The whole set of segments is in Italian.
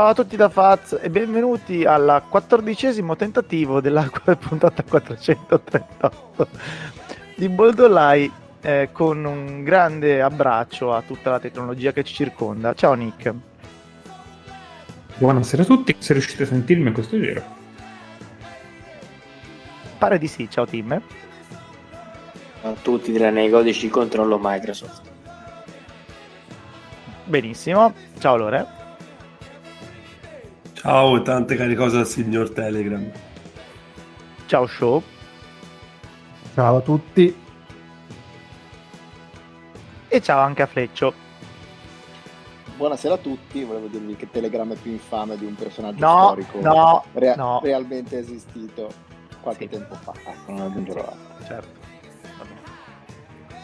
Ciao a tutti da Faz e benvenuti al quattordicesimo tentativo della puntata 438 di Boldolai eh, con un grande abbraccio a tutta la tecnologia che ci circonda. Ciao Nick. Buonasera a tutti, se riuscite a sentirmi in questo giro. Pare di sì, ciao Tim. A tutti tranne i codici di controllo Microsoft. Benissimo, ciao Lore. Ciao e tante care cose al signor Telegram. Ciao Show. Ciao a tutti. E ciao anche a Fleccio. Buonasera a tutti, volevo dirvi che Telegram è più infame di un personaggio no, storico no, rea- no. realmente esistito qualche Sì. tempo fa. Ecco, non aggiungerò altro. Certo.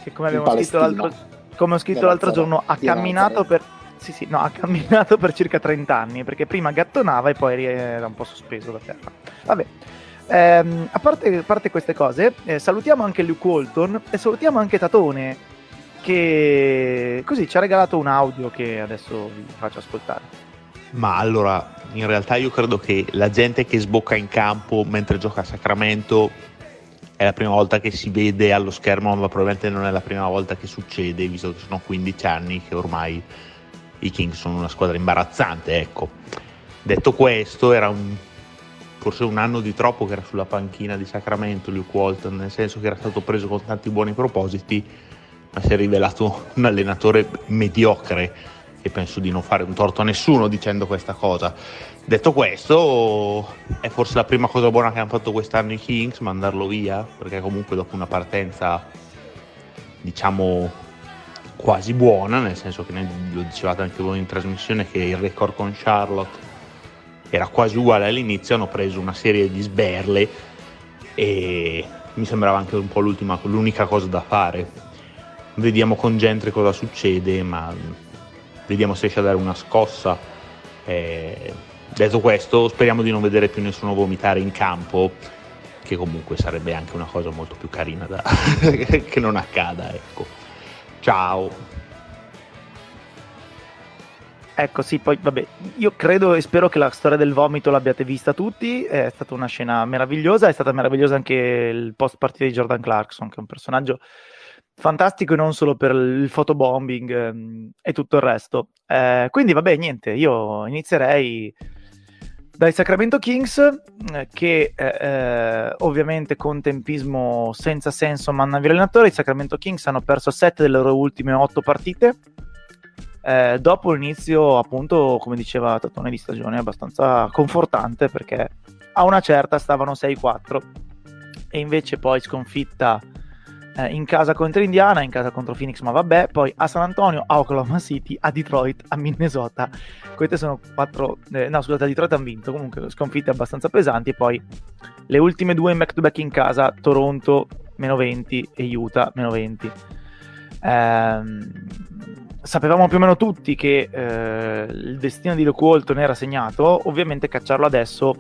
Che come abbiamo scritto l'altro, come ho scritto l'altro giorno, ha camminato per... Sì, sì, no, ha camminato per circa 30 anni, perché prima gattonava e poi era un po' sospeso da terra. Vabbè, Ehm, a, parte, a parte queste cose, eh, salutiamo anche Luke Walton e salutiamo anche Tatone, che così ci ha regalato un audio che adesso vi faccio ascoltare. Ma allora, in realtà io credo che la gente che sbocca in campo mentre gioca a Sacramento è la prima volta che si vede allo schermo, ma probabilmente non è la prima volta che succede, visto che sono 15 anni che ormai i Kings sono una squadra imbarazzante, ecco. Detto questo, era un- forse un anno di troppo che era sulla panchina di Sacramento Luke Walton, nel senso che era stato preso con tanti buoni propositi, ma si è rivelato un allenatore mediocre e penso di non fare un torto a nessuno dicendo questa cosa. Detto questo, è forse la prima cosa buona che hanno fatto quest'anno i Kings, mandarlo via, perché comunque dopo una partenza, diciamo, quasi buona, nel senso che ne- lo dicevate anche voi in trasmissione che il record con Charlotte era quasi uguale all'inizio, hanno preso una serie di sberle e mi sembrava anche un po' l'unica cosa da fare. Vediamo con Gentry cosa succede, ma vediamo se riesce a dare una scossa. Eh, detto questo, speriamo di non vedere più nessuno vomitare in campo, che comunque sarebbe anche una cosa molto più carina da che non accada. Ecco. Ciao. Ecco, sì, poi vabbè, io credo e spero che la storia del vomito l'abbiate vista tutti, è stata una scena meravigliosa, è stata meravigliosa anche il post partita di Jordan Clarkson, che è un personaggio fantastico e non solo per il photobombing ehm, e tutto il resto. Eh, quindi vabbè, niente, io inizierei dai Sacramento Kings, eh, che eh, eh, ovviamente con tempismo senza senso mandano via l'allenatore, i Sacramento Kings hanno perso 7 delle loro ultime 8 partite, eh, dopo l'inizio, appunto, come diceva Tatone di stagione, abbastanza confortante perché a una certa stavano 6-4 e invece poi sconfitta eh, in casa contro Indiana, in casa contro Phoenix, ma vabbè, poi a San Antonio, a Oklahoma City, a Detroit, a Minnesota. Queste sono quattro, eh, no scusate, a Detroit hanno vinto, comunque sconfitte abbastanza pesanti e poi le ultime due in back-to-back in casa, Toronto meno 20 e Utah meno 20. Ehm, sapevamo più o meno tutti che eh, il destino di Luke Walton era segnato, ovviamente cacciarlo adesso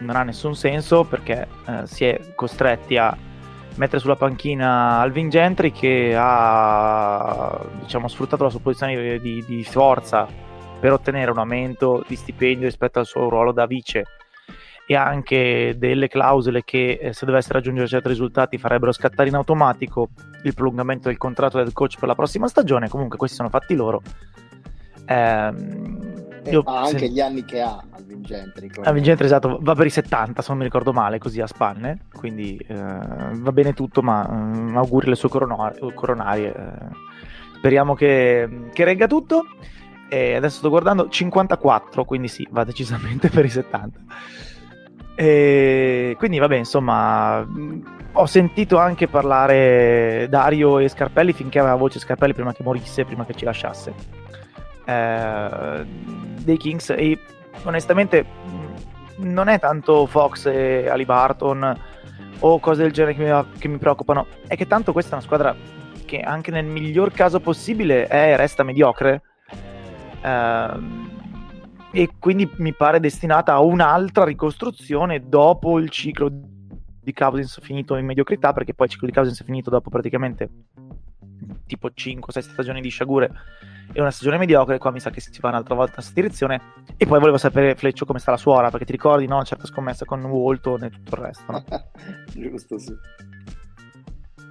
non ha nessun senso perché eh, si è costretti a mettere sulla panchina Alvin Gentry che ha diciamo, sfruttato la sua posizione di, di forza per ottenere un aumento di stipendio rispetto al suo ruolo da vice e anche delle clausole che eh, se dovesse raggiungere certi risultati farebbero scattare in automatico il prolungamento del contratto del coach per la prossima stagione. Comunque, questi sono fatti loro. Ehm, io- ha anche se- gli anni che ha Alvin Gentry. Alvin Gentry, esatto, va per i 70, se non mi ricordo male, così a spanne. Quindi eh, va bene tutto, ma mm, auguri alle sue corona- coronarie. eh. speriamo che, che regga tutto. E adesso sto guardando 54, quindi sì, va decisamente per i 70. E quindi vabbè, insomma, mh, ho sentito anche parlare Dario e Scarpelli finché aveva voce Scarpelli prima che morisse, prima che ci lasciasse. Eh, dei Kings e onestamente non è tanto Fox e Ali Barton o cose del genere che mi, che mi preoccupano, è che tanto questa è una squadra che anche nel miglior caso possibile è resta mediocre. Ehm, e quindi mi pare destinata a un'altra ricostruzione dopo il ciclo di Cousins finito in mediocrità, perché poi il ciclo di Cousins è finito dopo praticamente tipo 5-6 stagioni di sciagure e una stagione mediocre, qua mi sa che si va un'altra volta in questa direzione. E poi volevo sapere, Fleccio, come sta la suora, perché ti ricordi, no? Certa scommessa con Walton e tutto il resto, no? Giusto, sì.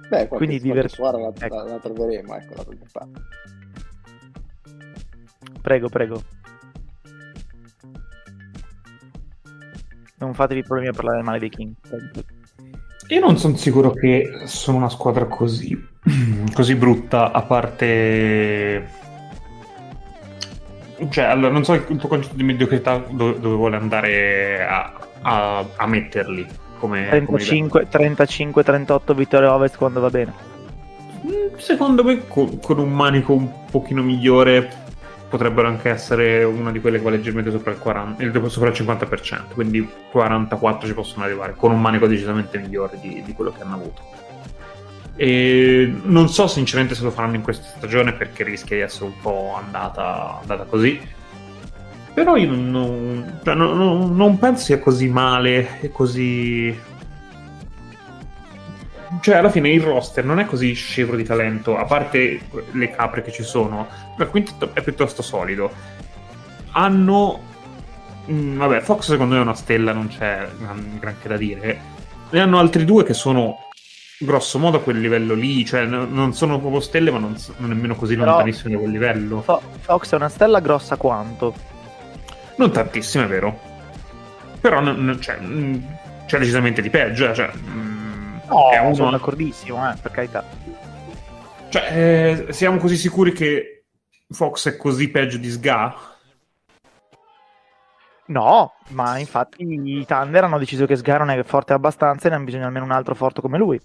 Beh, qualche, Quindi suora la, ecco. la- la troveremo, ecco, da qualche parte. Prego, prego. Non fatevi problemi a parlare male dei King. Io non sono sicuro che sono una squadra così, così brutta, a parte... Cioè, allora, non so il tuo concetto di mediocrità dove, dove vuole andare a, a- a metterli. Come, come 35, 35, 38 vittorie ovest quando va bene. Mm, Secondo me con, con un manico un pochino migliore potrebbero anche essere una di quelle che va leggermente sopra il, 40, eh, sopra il 50%, quindi 44 ci possono arrivare, con un manico decisamente migliore di, di quello che hanno avuto. E non so sinceramente se lo faranno in questa stagione perché rischia di essere un po' andata, andata così. Però io non, cioè, non- non- penso sia così male e così cioè alla fine il roster non è così scevro di talento, a parte le capre che ci sono, ma il quintetto è piuttosto solido. Hanno... mm, vabbè, Fox secondo me è una stella, non c'è gran- granché da dire. Ne hanno altri due che sono grosso modo a quel livello lì, cioè no- non sono proprio stelle, ma non, so- non nemmeno così Però- lontanissime da quel livello. Fo- Fox è una stella grossa quanto? Non tantissime, è vero. Però non- non- cioè, mm, c'è decisamente di peggio, eh, cioè... mm, No, è uno- sono d'accordissimo, eh, per carità. Cioè, eh, siamo così sicuri che Fox è così peggio di Sga? No, ma infatti i Thunder hanno deciso che Sgar non è forte abbastanza e ne hanno bisogno almeno un altro forte come lui.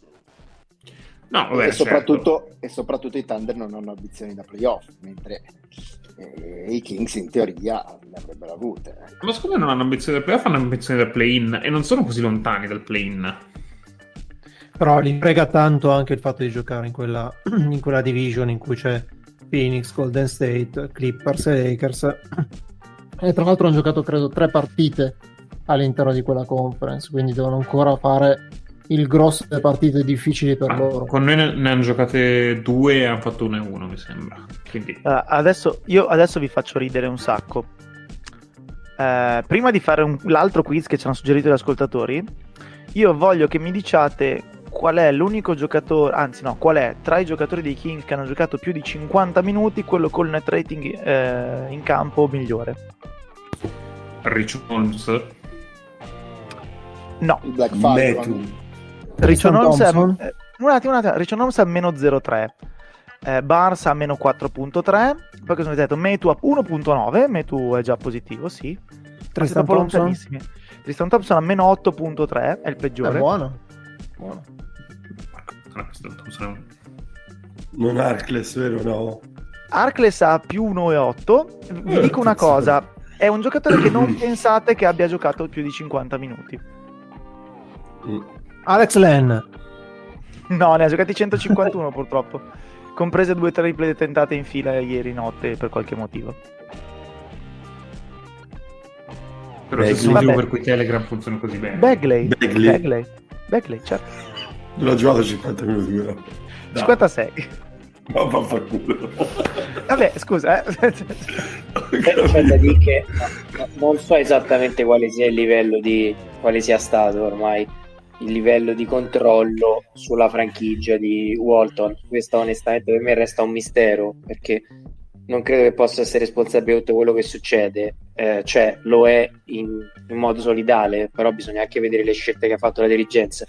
No, vabbè, e, soprattutto, certo. e soprattutto i Thunder non hanno ambizioni da playoff, mentre eh, i Kings in teoria le avrebbero avute. ecco. Ma secondo me non hanno ambizioni del playoff, hanno ambizioni del play-in e non sono così lontani dal play-in. Però li frega tanto anche il fatto di giocare in quella, in quella division in cui c'è Phoenix, Golden State, Clippers e Lakers. E tra l'altro hanno giocato credo tre partite all'interno di quella conference, quindi devono ancora fare il grosso delle partite difficili per Ah, loro. con noi ne, ne hanno giocate due e hanno fatto 1 e 1, mi sembra. Quindi, Uh, adesso, io adesso vi faccio ridere un sacco. Eh, prima di fare un- l'altro quiz che ci hanno suggerito gli ascoltatori, io voglio che mi diciate qual è l'unico giocatore, anzi no, qual è tra i giocatori dei Kings che hanno giocato più di 50 minuti quello col net rating eh, in campo migliore. Rich Holmes. No, Il Black. Falcon. Richard Holmes è, Thompson? eh, un attimo, un attimo, Richard Holmes a meno 0,3 eh, Barnes a meno 4.3 poi cosa avete detto? Metu a 1.9 Metu è già positivo, sì Tristan Thompson? Tristan Thompson a meno 8.3 è il È peggiore buono. buono. Non è Arcles, vero? No. Arcles ha più 1,8 vi Eh, dico una cosa è un giocatore che non pensate che abbia giocato più di 50 minuti Mm. Alex Len. no, ne ha giocati 151 purtroppo comprese due triple tentate in fila ieri notte per qualche motivo Però se il motivo per cui Telegram funziona così bene. Bagley Bagley. Bagley Bagley, certo Non ho giocato 50 minuti. Dai, 56 Ma vaffanculo. vabbè scusa eh. C'è da dire che no, non so esattamente quale sia il livello di quale sia stato ormai il livello di controllo sulla franchigia di Walton. Questo onestamente per me resta un mistero perché non credo che possa essere responsabile di tutto quello che succede. Eh, cioè, lo è in, in modo solidale, però bisogna anche vedere le scelte che ha fatto la dirigenza.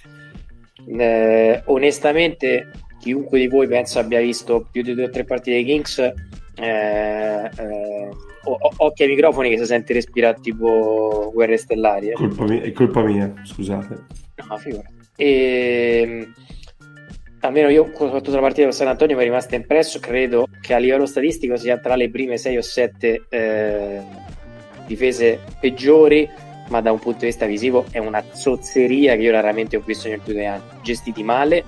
Eh, onestamente, chiunque di voi penso abbia visto più di due o tre partite dei Kings, eh, eh, o- occhi ai microfoni che si sente respirare tipo guerre stellari. eh. Colpa mia- è colpa mia, scusate. No, figurati. E, almeno io, soprattutto la partita con San Antonio, mi è rimasto impresso. Credo che a livello statistico sia tra le prime 6 o 7 difese peggiori, ma da un punto di vista visivo è una zozzeria che io raramente ho visto negli ultimi anni. Gestiti male,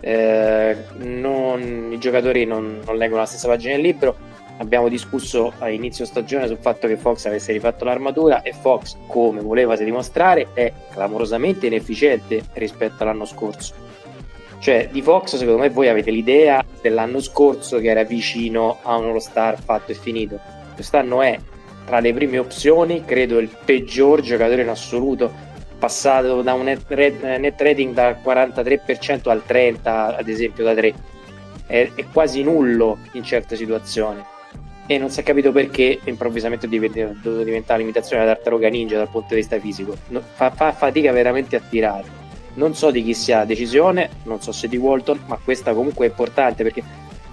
eh, non- i giocatori non, non leggono la stessa pagina del libro. Abbiamo discusso a inizio stagione sul fatto che Fox avesse rifatto l'armatura e Fox, come voleva dimostrare, è clamorosamente inefficiente rispetto all'anno scorso. Cioè, di Fox, secondo me, voi avete l'idea dell'anno scorso che era vicino a un All-Star fatto e finito. Quest'anno è tra le prime opzioni, credo il peggior giocatore in assoluto, passato da un net, net rating dal 43% al 30%, ad esempio, da 3. È, è quasi nullo in certe situazioni e non si è capito perché improvvisamente è dovuto diventare l'imitazione della tartaruga ninja dal punto di vista fisico. No, fa, fa, fatica veramente a tirare. Non so di chi sia la decisione, non so se di Walton, ma questa comunque è importante perché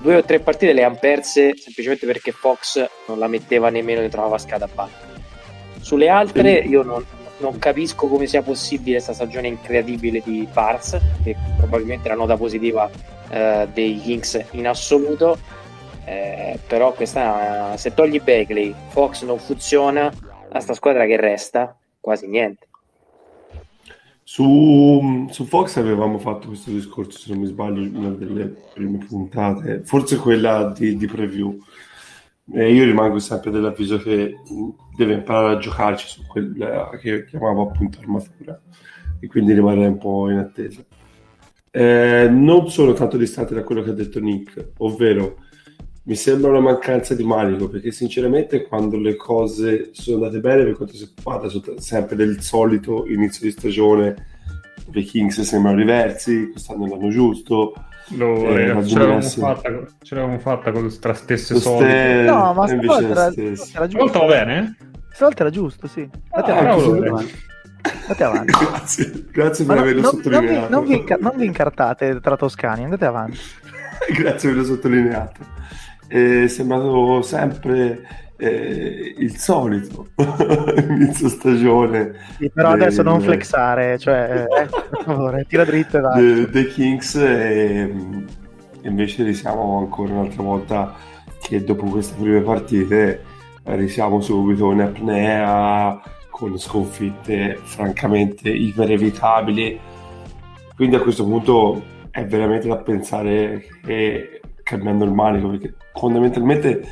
due o tre partite le hanno perse semplicemente perché Fox non la metteva nemmeno dentro la vasca da battere. Sulle altre io non, non capisco come sia possibile questa stagione incredibile di Barnes, che probabilmente è la nota positiva eh, dei Kings in assoluto eh, però questa, se togli Bagley, Fox non funziona, a sta squadra che resta quasi niente. Su, su, Fox avevamo fatto questo discorso, se non mi sbaglio, una delle prime puntate, forse quella di, di preview. E io rimango sempre dell'avviso che deve imparare a giocarci su quella che chiamavo appunto armatura, e quindi rimarrei un po' in attesa. Eh, non sono tanto distante da quello che ha detto Nick, ovvero mi sembra una mancanza di manico perché sinceramente quando le cose sono andate bene per quanto si parla sempre del solito inizio di stagione i Kings sembrano diversi quest'anno l'hanno giusto Lo, eh, ce, l'avevamo fatta, ce l'avevamo fatta con tra stesse solite no ma stavolta era, era giusto. Va bene? stavolta era giusto sì. Andate ah, avanti. Andate averlo grazie, grazie per averlo non, sottolineato non vi, non, vi, non vi incartate tra toscani andate avanti. Grazie per averlo sottolineato è sembrato sempre eh, il solito inizio stagione. Sì, però del, adesso non flexare, cioè, eh, per favore, tira dritto e vai. Dei Kings e, invece risiamo ancora un'altra volta che dopo queste prime partite risiamo subito in apnea con sconfitte francamente iperevitabili. Quindi a questo punto è veramente da pensare che cambiando il manico perché fondamentalmente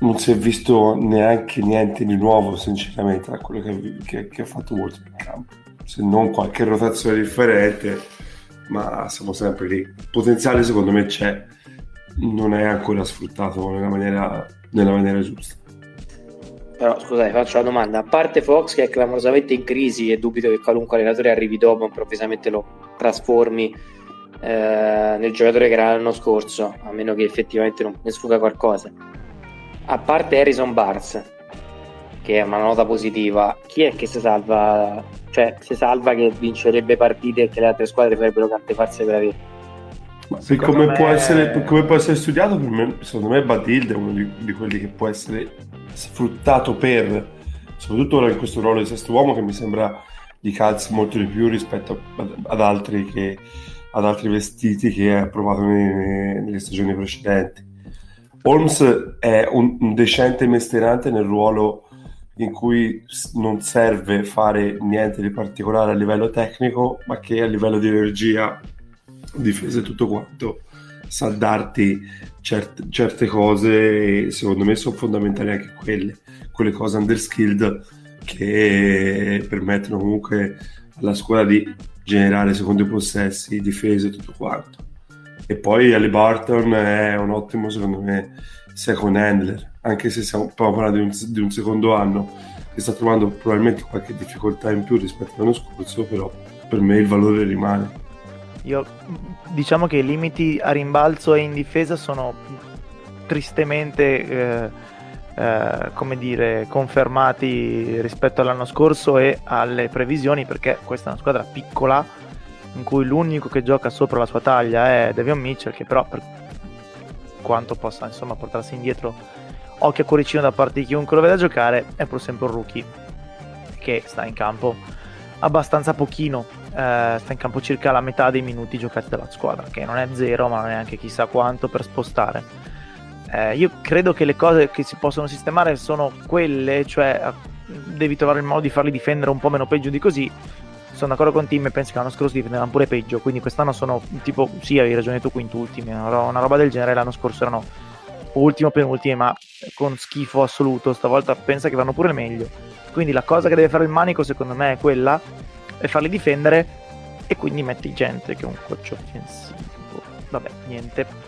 non si è visto neanche niente di nuovo sinceramente da quello che, che, che ha fatto Wolves in campo. Se non qualche rotazione differente ma siamo sempre lì. Il potenziale secondo me c'è. Non è ancora sfruttato nella maniera, nella maniera giusta. Però scusate faccio la domanda. A parte Fox che è clamorosamente in crisi e dubito che qualunque allenatore arrivi dopo improvvisamente lo trasformi eh, nel giocatore che era l'anno scorso, a meno che effettivamente non ne sfuga qualcosa. A parte Harrison Barnes, che è una nota positiva, chi è che si salva? Cioè, si salva che vincerebbe partite e che le altre squadre farebbero tante farse per avere. Ma come, me... può essere, come, può essere, studiato, me, secondo me Badilde è uno di, di, quelli che può essere sfruttato per, soprattutto ora in questo ruolo di sesto uomo, che mi sembra di calzi molto di più rispetto ad, ad altri che, ad altri vestiti che ha provato nelle, nelle stagioni precedenti. Holmes è un, un, decente mestierante nel ruolo in cui non serve fare niente di particolare a livello tecnico, ma che a livello di energia, difesa e tutto quanto sa darti certe, certe cose e secondo me sono fondamentali anche quelle, quelle cose underskilled che permettono comunque alla scuola di generare secondo i possessi, difese e tutto quanto. E poi Ali Barton è un ottimo, secondo me, second handler, anche se stiamo parlando di un, di un secondo anno che sta trovando probabilmente qualche difficoltà in più rispetto all'anno scorso, però per me il valore rimane. Io diciamo che i limiti a rimbalzo e in difesa sono tristemente eh, eh, come dire, confermati rispetto all'anno scorso e alle previsioni perché questa è una squadra piccola in cui l'unico che gioca sopra la sua taglia è Devion Mitchell che però per quanto possa insomma portarsi indietro occhio a cuoricino da parte di chiunque lo veda giocare è pur sempre un rookie che sta in campo abbastanza pochino eh, sta in campo circa la metà dei minuti giocati dalla squadra che non è zero ma non è neanche chissà quanto per spostare eh, io credo che le cose che si possono sistemare sono quelle, cioè devi trovare il modo di farli difendere un po' meno peggio di così. Sono d'accordo con Tim e penso che l'anno scorso difendevano pure peggio, quindi quest'anno sono tipo, sì, avevi ragione tu, quintultimi, una roba del genere l'anno scorso erano ultimo, penultimi, ma con schifo assoluto, stavolta pensa che vanno pure meglio. Quindi la cosa che deve fare il manico secondo me è quella, è farli difendere e quindi metti gente che è un coach offensivo. Vabbè, niente.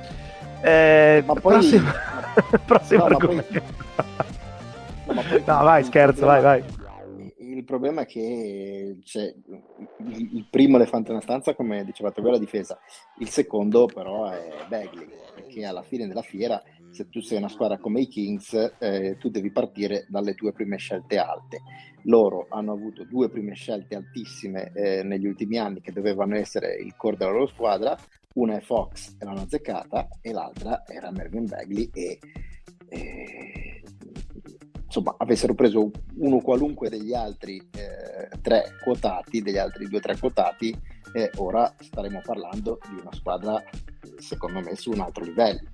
Eh, Ma poi- prossimo, prossimo No, poi- No, poi- No, vai, scherzo, vai, problema- vai. Il problema è che c'è il il primo elefante nella stanza, come dicevate voi, è la difesa. Il secondo, però, è Bagley, perché alla fine della fiera, se tu sei una squadra come i Kings, eh, tu devi partire dalle tue prime scelte alte. Loro hanno avuto due prime scelte altissime eh, negli ultimi anni che dovevano essere il core della loro squadra. Una è Fox e l'hanno azzeccata, e l'altra era Mervyn Bagley e eh, insomma avessero preso uno qualunque degli altri eh, tre quotati, degli altri due o tre quotati, eh, ora staremo parlando di una squadra secondo me su un altro livello.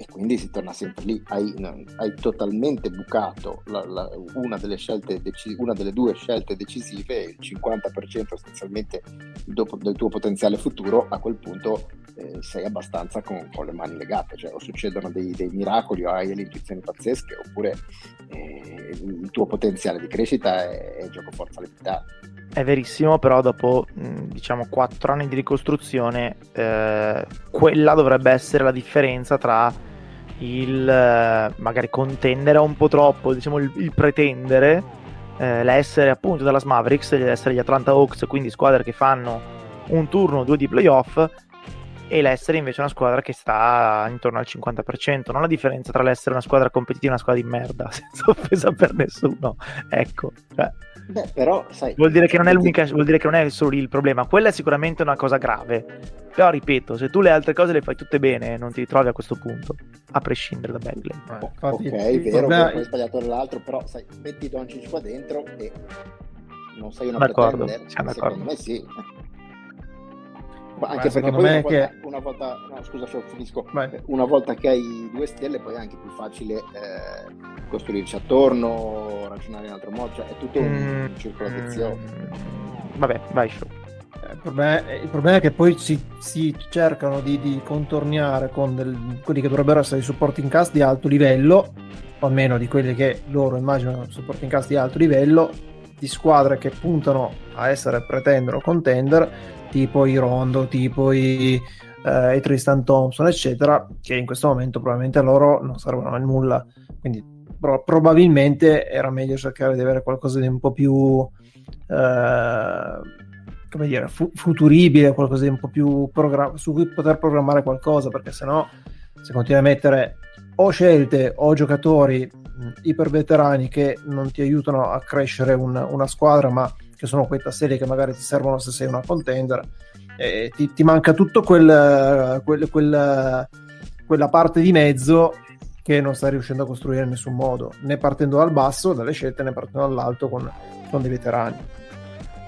E quindi si torna sempre lì, hai, hai totalmente bucato la- la- una, delle deci- una delle due scelte decisive, il 50% sostanzialmente dopo- del tuo potenziale futuro, a quel punto eh, sei abbastanza con, con le mani legate, cioè o succedono dei, dei miracoli o hai delle intuizioni pazzesche oppure eh, il tuo potenziale di crescita è, è gioco forza limitato. È verissimo, però dopo mh, diciamo 4 anni di ricostruzione, eh, quella dovrebbe essere la differenza tra il eh, magari contendere un po' troppo, diciamo il, il pretendere, eh, l'essere appunto dalla Mavericks, l'essere gli Atlanta Hawks, quindi squadre che fanno un turno o due di playoff, e l'essere invece una squadra che sta intorno al 50%. Non la differenza tra l'essere una squadra competitiva e una squadra di merda, senza offesa per nessuno. Ecco, cioè, Beh, però, sai, Vuol dire, che non è l'unica, vuol dire che non è solo lì il problema, quella è sicuramente una cosa grave. Però ripeto, se tu le altre cose le fai tutte bene, non ti ritrovi a questo punto, a prescindere da Bagley. Eh, Ok, infatti, il vero, poi hai sbagliato nell'altro, però sai, metti Doncic qua dentro e non sei una D'accordo, pretender, siamo secondo d'accordo. me sì. Ma anche perché poi una volta, che- una volta no, scusa, finisco. Vai. Una volta che hai due stelle, poi è anche più facile eh, costruirci attorno, ragionare in altro modo, cioè è tutto un Mm, circolo vizioso. mm, vabbè, vai show. Eh, Il problema, il problema è che poi si, si cercano di, di contornare con del- quelli che dovrebbero essere i supporting cast di alto livello, o almeno di quelli che loro immaginano supporting cast di alto livello, di squadre che puntano a essere pretender o contender, tipo i Rondo, tipo i, eh, i Tristan Thompson, eccetera, che in questo momento probabilmente a loro non servono a nulla. Quindi pro- probabilmente era meglio cercare di avere qualcosa di un po' più eh, come dire, fu- futuribile, qualcosa di un po' più progra- su cui poter programmare qualcosa, perché sennò se continui a mettere o scelte o giocatori mh, iperveterani che non ti aiutano a crescere un- una squadra, ma che sono quei tasselli che magari ti servono se sei una contender, e ti, ti manca tutto quel, quel- quel- quella parte di mezzo che non stai riuscendo a costruire in nessun modo, né partendo dal basso, dalle scelte, né partendo dall'alto con, con dei veterani.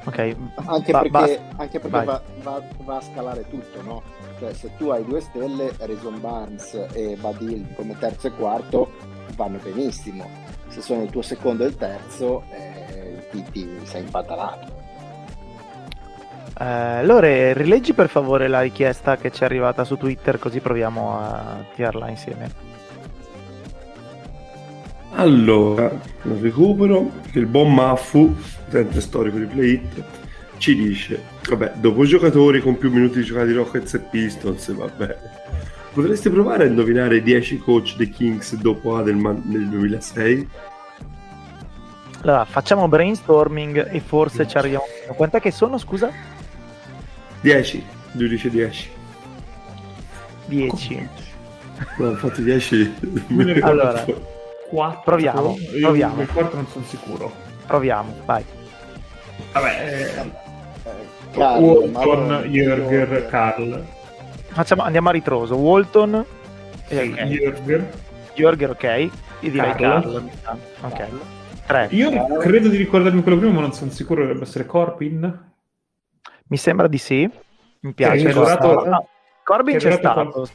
Ok, Anche ba- perché, basta. anche perché va, va- va a scalare tutto, no? Cioè, se tu hai due stelle, Reson Barnes e Badil come terzo e quarto vanno benissimo. Se sono il tuo secondo e il terzo, eh, ti, ti sei impantanato. Eh, Lore, rileggi per favore la richiesta che ci è arrivata su Twitter, così proviamo a tirarla insieme. Allora, lo recupero, che il buon Maffu, utente storico di Play It, ci dice, vabbè, dopo giocatori con più minuti giocati Rockets e Pistons, vabbè, potreste provare a indovinare i 10 coach dei Kings dopo Adelman nel 2006? Allora, facciamo brainstorming e forse ci arriviamo. Quant'è che sono, scusa? 10, lui dice 10. 10. No, infatti 10... Me ne ricordo Allora, quattro. proviamo, Io proviamo. Il quarto non sono sicuro. Proviamo, vai. Vabbè, Eh, Carlo, Walton, Jürger, Carl. Facciamo, andiamo a ritroso. Walton, Sì, ok. Jürger. Jürger, ok. Io direi Carl. Carl. Ok. 3. Io credo di ricordarmi quello primo, ma non sono sicuro. Dovrebbe essere Corbin. Mi sembra di sì. Mi piace. è durato- No, Corbin è c'è durato stato. quanto-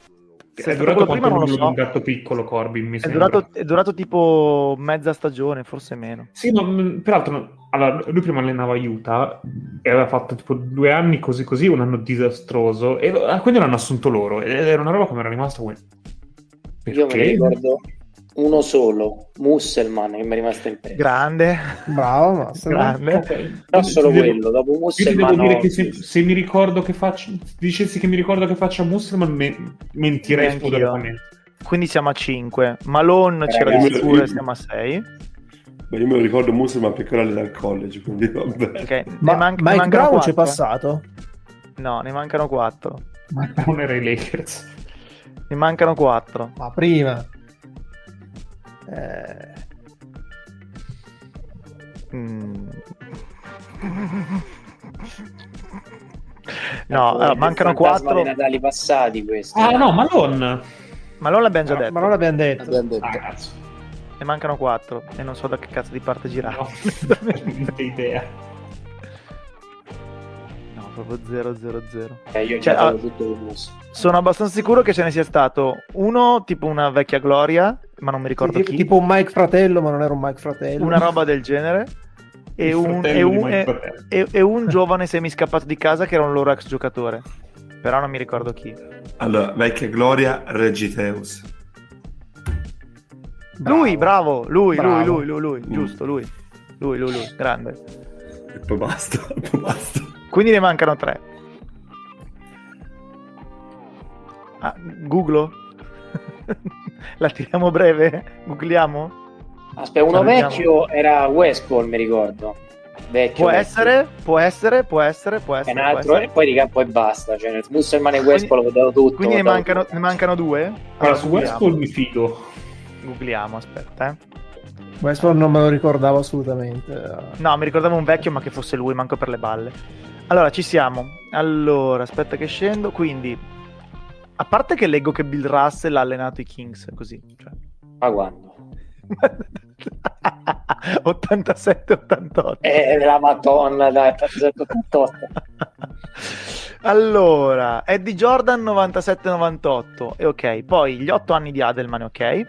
Se è durato prima quanto non lo lui un so. gatto piccolo, Corbin. Mi È sembra. durato, è durato tipo mezza stagione, forse meno. Sì, ma mh, peraltro, allora, lui prima allenava Utah e aveva fatto tipo due anni così così, un anno disastroso, e ah, quindi l'hanno assunto loro, ed era una roba che mi era rimasta come... Io me ne Perché? ricordo, uno solo, Musselman, che mi è rimasto impresso. Grande, Bravo, Musselman. grande. Però solo Devo- quello, dopo Musselman devo dire no. che se, se mi ricordo che faccia dicessi che mi ricordo che faccia Musselman me- mentirei Neanch'io. spudoratamente. Quindi siamo a 5. Malone ci Ragazzi, raggiunge pure, io- siamo a 6. Beh, io me lo ricordo Musselman perché era al college, quindi vabbè. Ok, ne, Ma man- ne Mike Brown 4. c'è passato? No, ne mancano 4. Ma non era i Lakers. Ne mancano 4. Ma prima. Eh, Mm. No, allora, mancano il fantasma 4. dei Natali passati questo. Ah no, Malone. Ma non l'abbiamo già ma- detto. ma non l'abbiamo detto. Abbiamo detto. Ah, cazzo. Ne mancano 4 e non so da che cazzo di parte girare. No, non ho idea. No, proprio 0 0 0. Eh, io Cioè, già avevo ah, tutto con Mus. Sono abbastanza sicuro che ce ne sia stato uno tipo una vecchia gloria, ma non mi ricordo Tipo, chi. tipo un Mike Fratello, ma non era un Mike Fratello. una roba del genere. E un, e, un, e- e- e un giovane semiscappato di casa che era un loro ex giocatore. Però non mi ricordo chi. Allora, vecchia gloria, Regiteus. Lui, bravo, lui, Bravo. lui, lui, lui, lui, Mm. giusto, lui. Lui, lui, lui, grande. E poi basta, poi basta. Quindi ne mancano tre. Ah, googlo? La tiriamo breve? Googliamo? Aspetta, uno Salutiamo. vecchio era Westball, mi ricordo. Vecchio, Può vecchio. essere, può essere, può essere, può essere. può altro, essere. e poi di campo e basta. Cioè, Musselman e Quindi- Westball ho dato tutto. Quindi ne mancano, tutto. ne mancano due? Allora, Allora, su. Westball mi fido. Googliamo, aspetta, eh. Westbrook non me lo ricordavo assolutamente. No, mi ricordavo un vecchio, ma che fosse lui, manco per le balle. Allora, ci siamo. Allora, aspetta che scendo. Quindi, a parte che leggo che Bill Russell ha allenato i Kings, così. Cioè. Ma quando? 87-88. Eh, la madonna, dai, 88. allora, Eddie Jordan 97-98. E ok, poi gli 8 anni di Adelman, ok.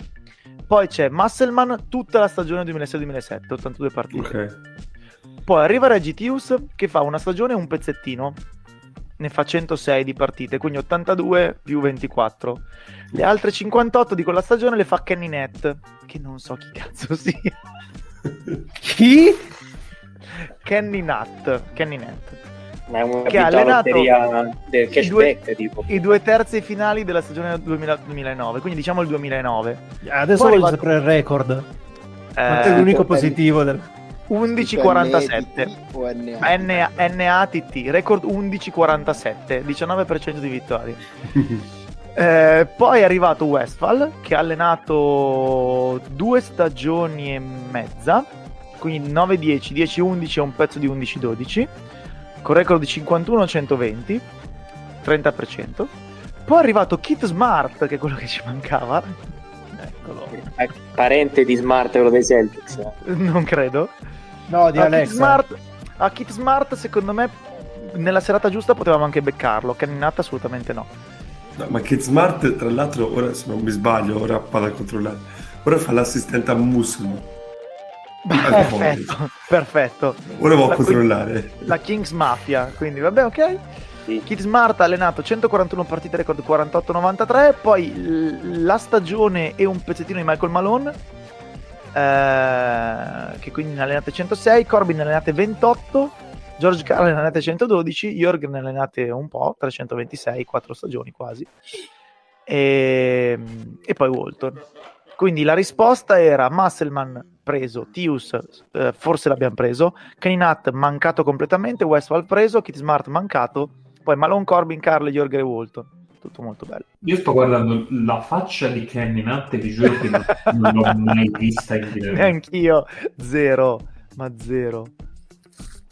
Poi c'è Musselman tutta la stagione 2006-2007, 82 partite. Ok. Poi arriva Regitius che fa una stagione e un pezzettino. Ne fa 106 di partite, quindi 82 più 24. Le altre 58 di quella stagione le fa Kenny Nett, che non so chi cazzo sia. Chi? Kenny Nutt, Kenny Nett. Ma è una Che ha allenato del i cashback, tipo. I due terzi finali della stagione 2000 2009, quindi diciamo il 2009. Adesso Poi voglio va- sapere il record. Eh, è l'unico positivo del... 11-47. O NA. NA, NATT, record 11-47, 19% di vittorie. Eh, poi è arrivato Westphal che ha allenato due stagioni e mezza, quindi 9-10, 10-11 e un pezzo di 11-12, con record di 51-120, 30%. Poi è arrivato Kit Smart, che è quello che ci mancava. Eccolo. Parente di Smart, quello dei Celtics. Non credo. No, di a Kit Alexa. Smart, a Kit Smart, secondo me, nella serata giusta potevamo anche beccarlo. Canninata assolutamente no. No, ma Kid Smart, tra l'altro, ora se non mi sbaglio, ora vado a controllare. Ora fa l'assistente a Muslim. Perfetto, perfetto. Ora vado a La- controllare. La Kings Mafia, quindi vabbè, ok. Sì. Kid Smart ha allenato 141 partite, record 48-93. Poi l- la stagione e un pezzettino di Michael Malone, eh, che quindi ne ha allenate 106. Corbin ne ha allenate 28. George Carl ne ha allenate 112. Jorg ne ha allenate un po', 326, 4 stagioni quasi. E, e poi Walton. Quindi la risposta era Musselman preso, Tius eh, forse l'abbiamo preso, Kaninat mancato completamente, Westphal preso, Kit Smart mancato, poi Malone, Corbin, Carl, Jorger e Walton. Tutto molto bello. Io sto guardando la faccia di Kenny Nutt e vi giuro che non, l'ho mai vista in mia. Neanch'io, zero, ma zero.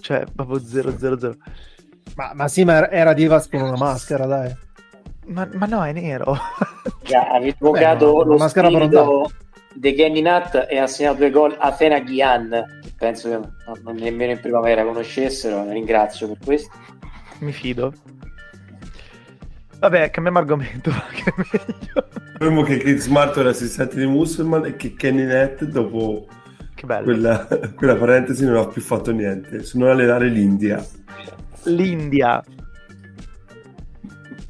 Cioè, proprio zero, zero, zero. Ma, ma sì, ma era Divas con una maschera, dai. Ma, ma no, è nero. Rievocato no, lo la maschera spirito di Kenny Nutt e ha segnato due gol a Fena Ghian. Penso che nemmeno in primavera conoscessero. Ringrazio per questo. Mi fido. Vabbè, cambiamo argomento, è. Speriamo che Kid Smart era assistente di Musselman e che Kenny Nett, dopo Che bello. quella, quella parentesi, non ha più fatto niente, se non allenare l'India. L'India.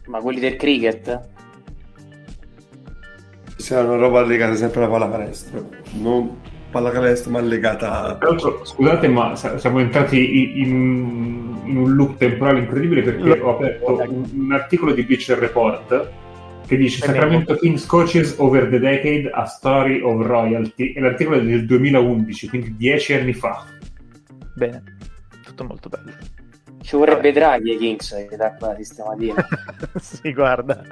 Ma quelli del cricket? sia una roba legata sempre alla pallacanestro. Non pallacanestro, ma legata a... Scusate, ma siamo entrati in, in un loop temporale incredibile perché ho aperto un, un articolo di Pitcher Report che dice Sacramento Kings Coaches Over the Decade A Story of Royalty e l'articolo è del 2011, quindi dieci anni fa. Bene, tutto molto bello. Ci vorrebbe Draghi ai Kings che dà quella sistematina. sì, guarda,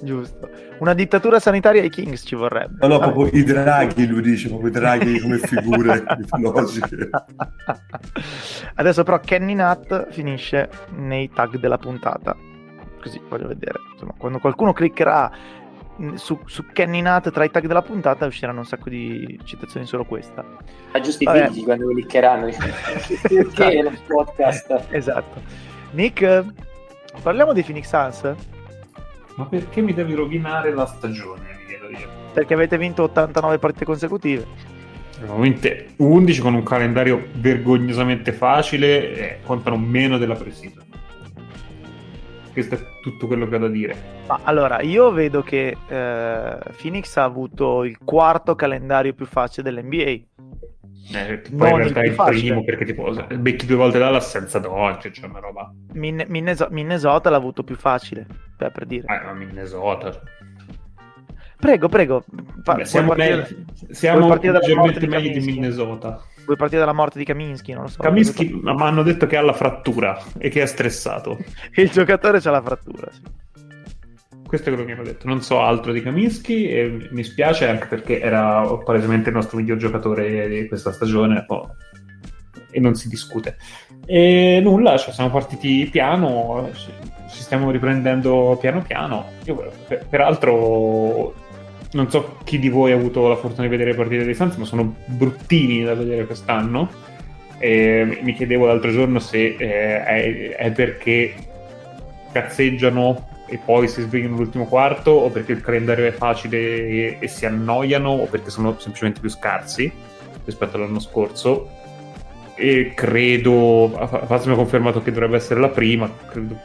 giusto. Una dittatura sanitaria ai Kings ci vorrebbe. No, no, Vabbè. proprio i draghi, lui dice, proprio i draghi come figure mitologiche. Adesso però Kenny Nut finisce nei tag della puntata. Così voglio vedere. Insomma, quando qualcuno cliccherà su, su Kenny Nut tra i tag della puntata usciranno un sacco di citazioni solo questa. A giusti Vabbè. figli quando cliccheranno. Perché lo podcast? Esatto. Nick, parliamo dei Phoenix Suns? Ma perché mi devi rovinare la stagione? Mi chiedo io. Perché avete vinto 89 partite consecutive. Ovviamente 11 con un calendario vergognosamente facile e contano meno della pre-season. Questo è tutto quello che ho da dire. Ma allora, io vedo che eh, Phoenix ha avuto il quarto calendario più facile dell'NBA. Eh, che Non poi in realtà è il facile. primo perché tipo becchi due volte Dallas senza Doncic, cioè una roba. Min- Minneso- Minnesota l'ha avuto più facile, per, per dire. Eh, ma Minnesota. Prego, prego. fa- Beh, siamo partire- me- siamo partire leggermente di meglio di Kaminsky? Minnesota. Vuoi partire dalla morte di Kaminsky? Non lo so. Kaminsky mi hanno detto che ha la frattura e che è stressato. Il giocatore c'ha la frattura. sì. Questo è quello che mi hanno detto. Non so altro di Kaminsky e mi spiace anche perché era palesemente il nostro miglior giocatore di questa stagione oh, e non si discute. E nulla, cioè, siamo partiti piano, ci, stiamo riprendendo piano piano. Io, per- peraltro, non so chi di voi ha avuto la fortuna di vedere le partite dei Suns, ma sono bruttini da vedere quest'anno. E mi chiedevo l'altro giorno se eh, è, è perché cazzeggiano e poi si svegliano all'ultimo quarto o perché il calendario è facile e, e si annoiano o perché sono semplicemente più scarsi rispetto all'anno scorso e credo Fazio mi ha confermato che dovrebbe essere la prima credo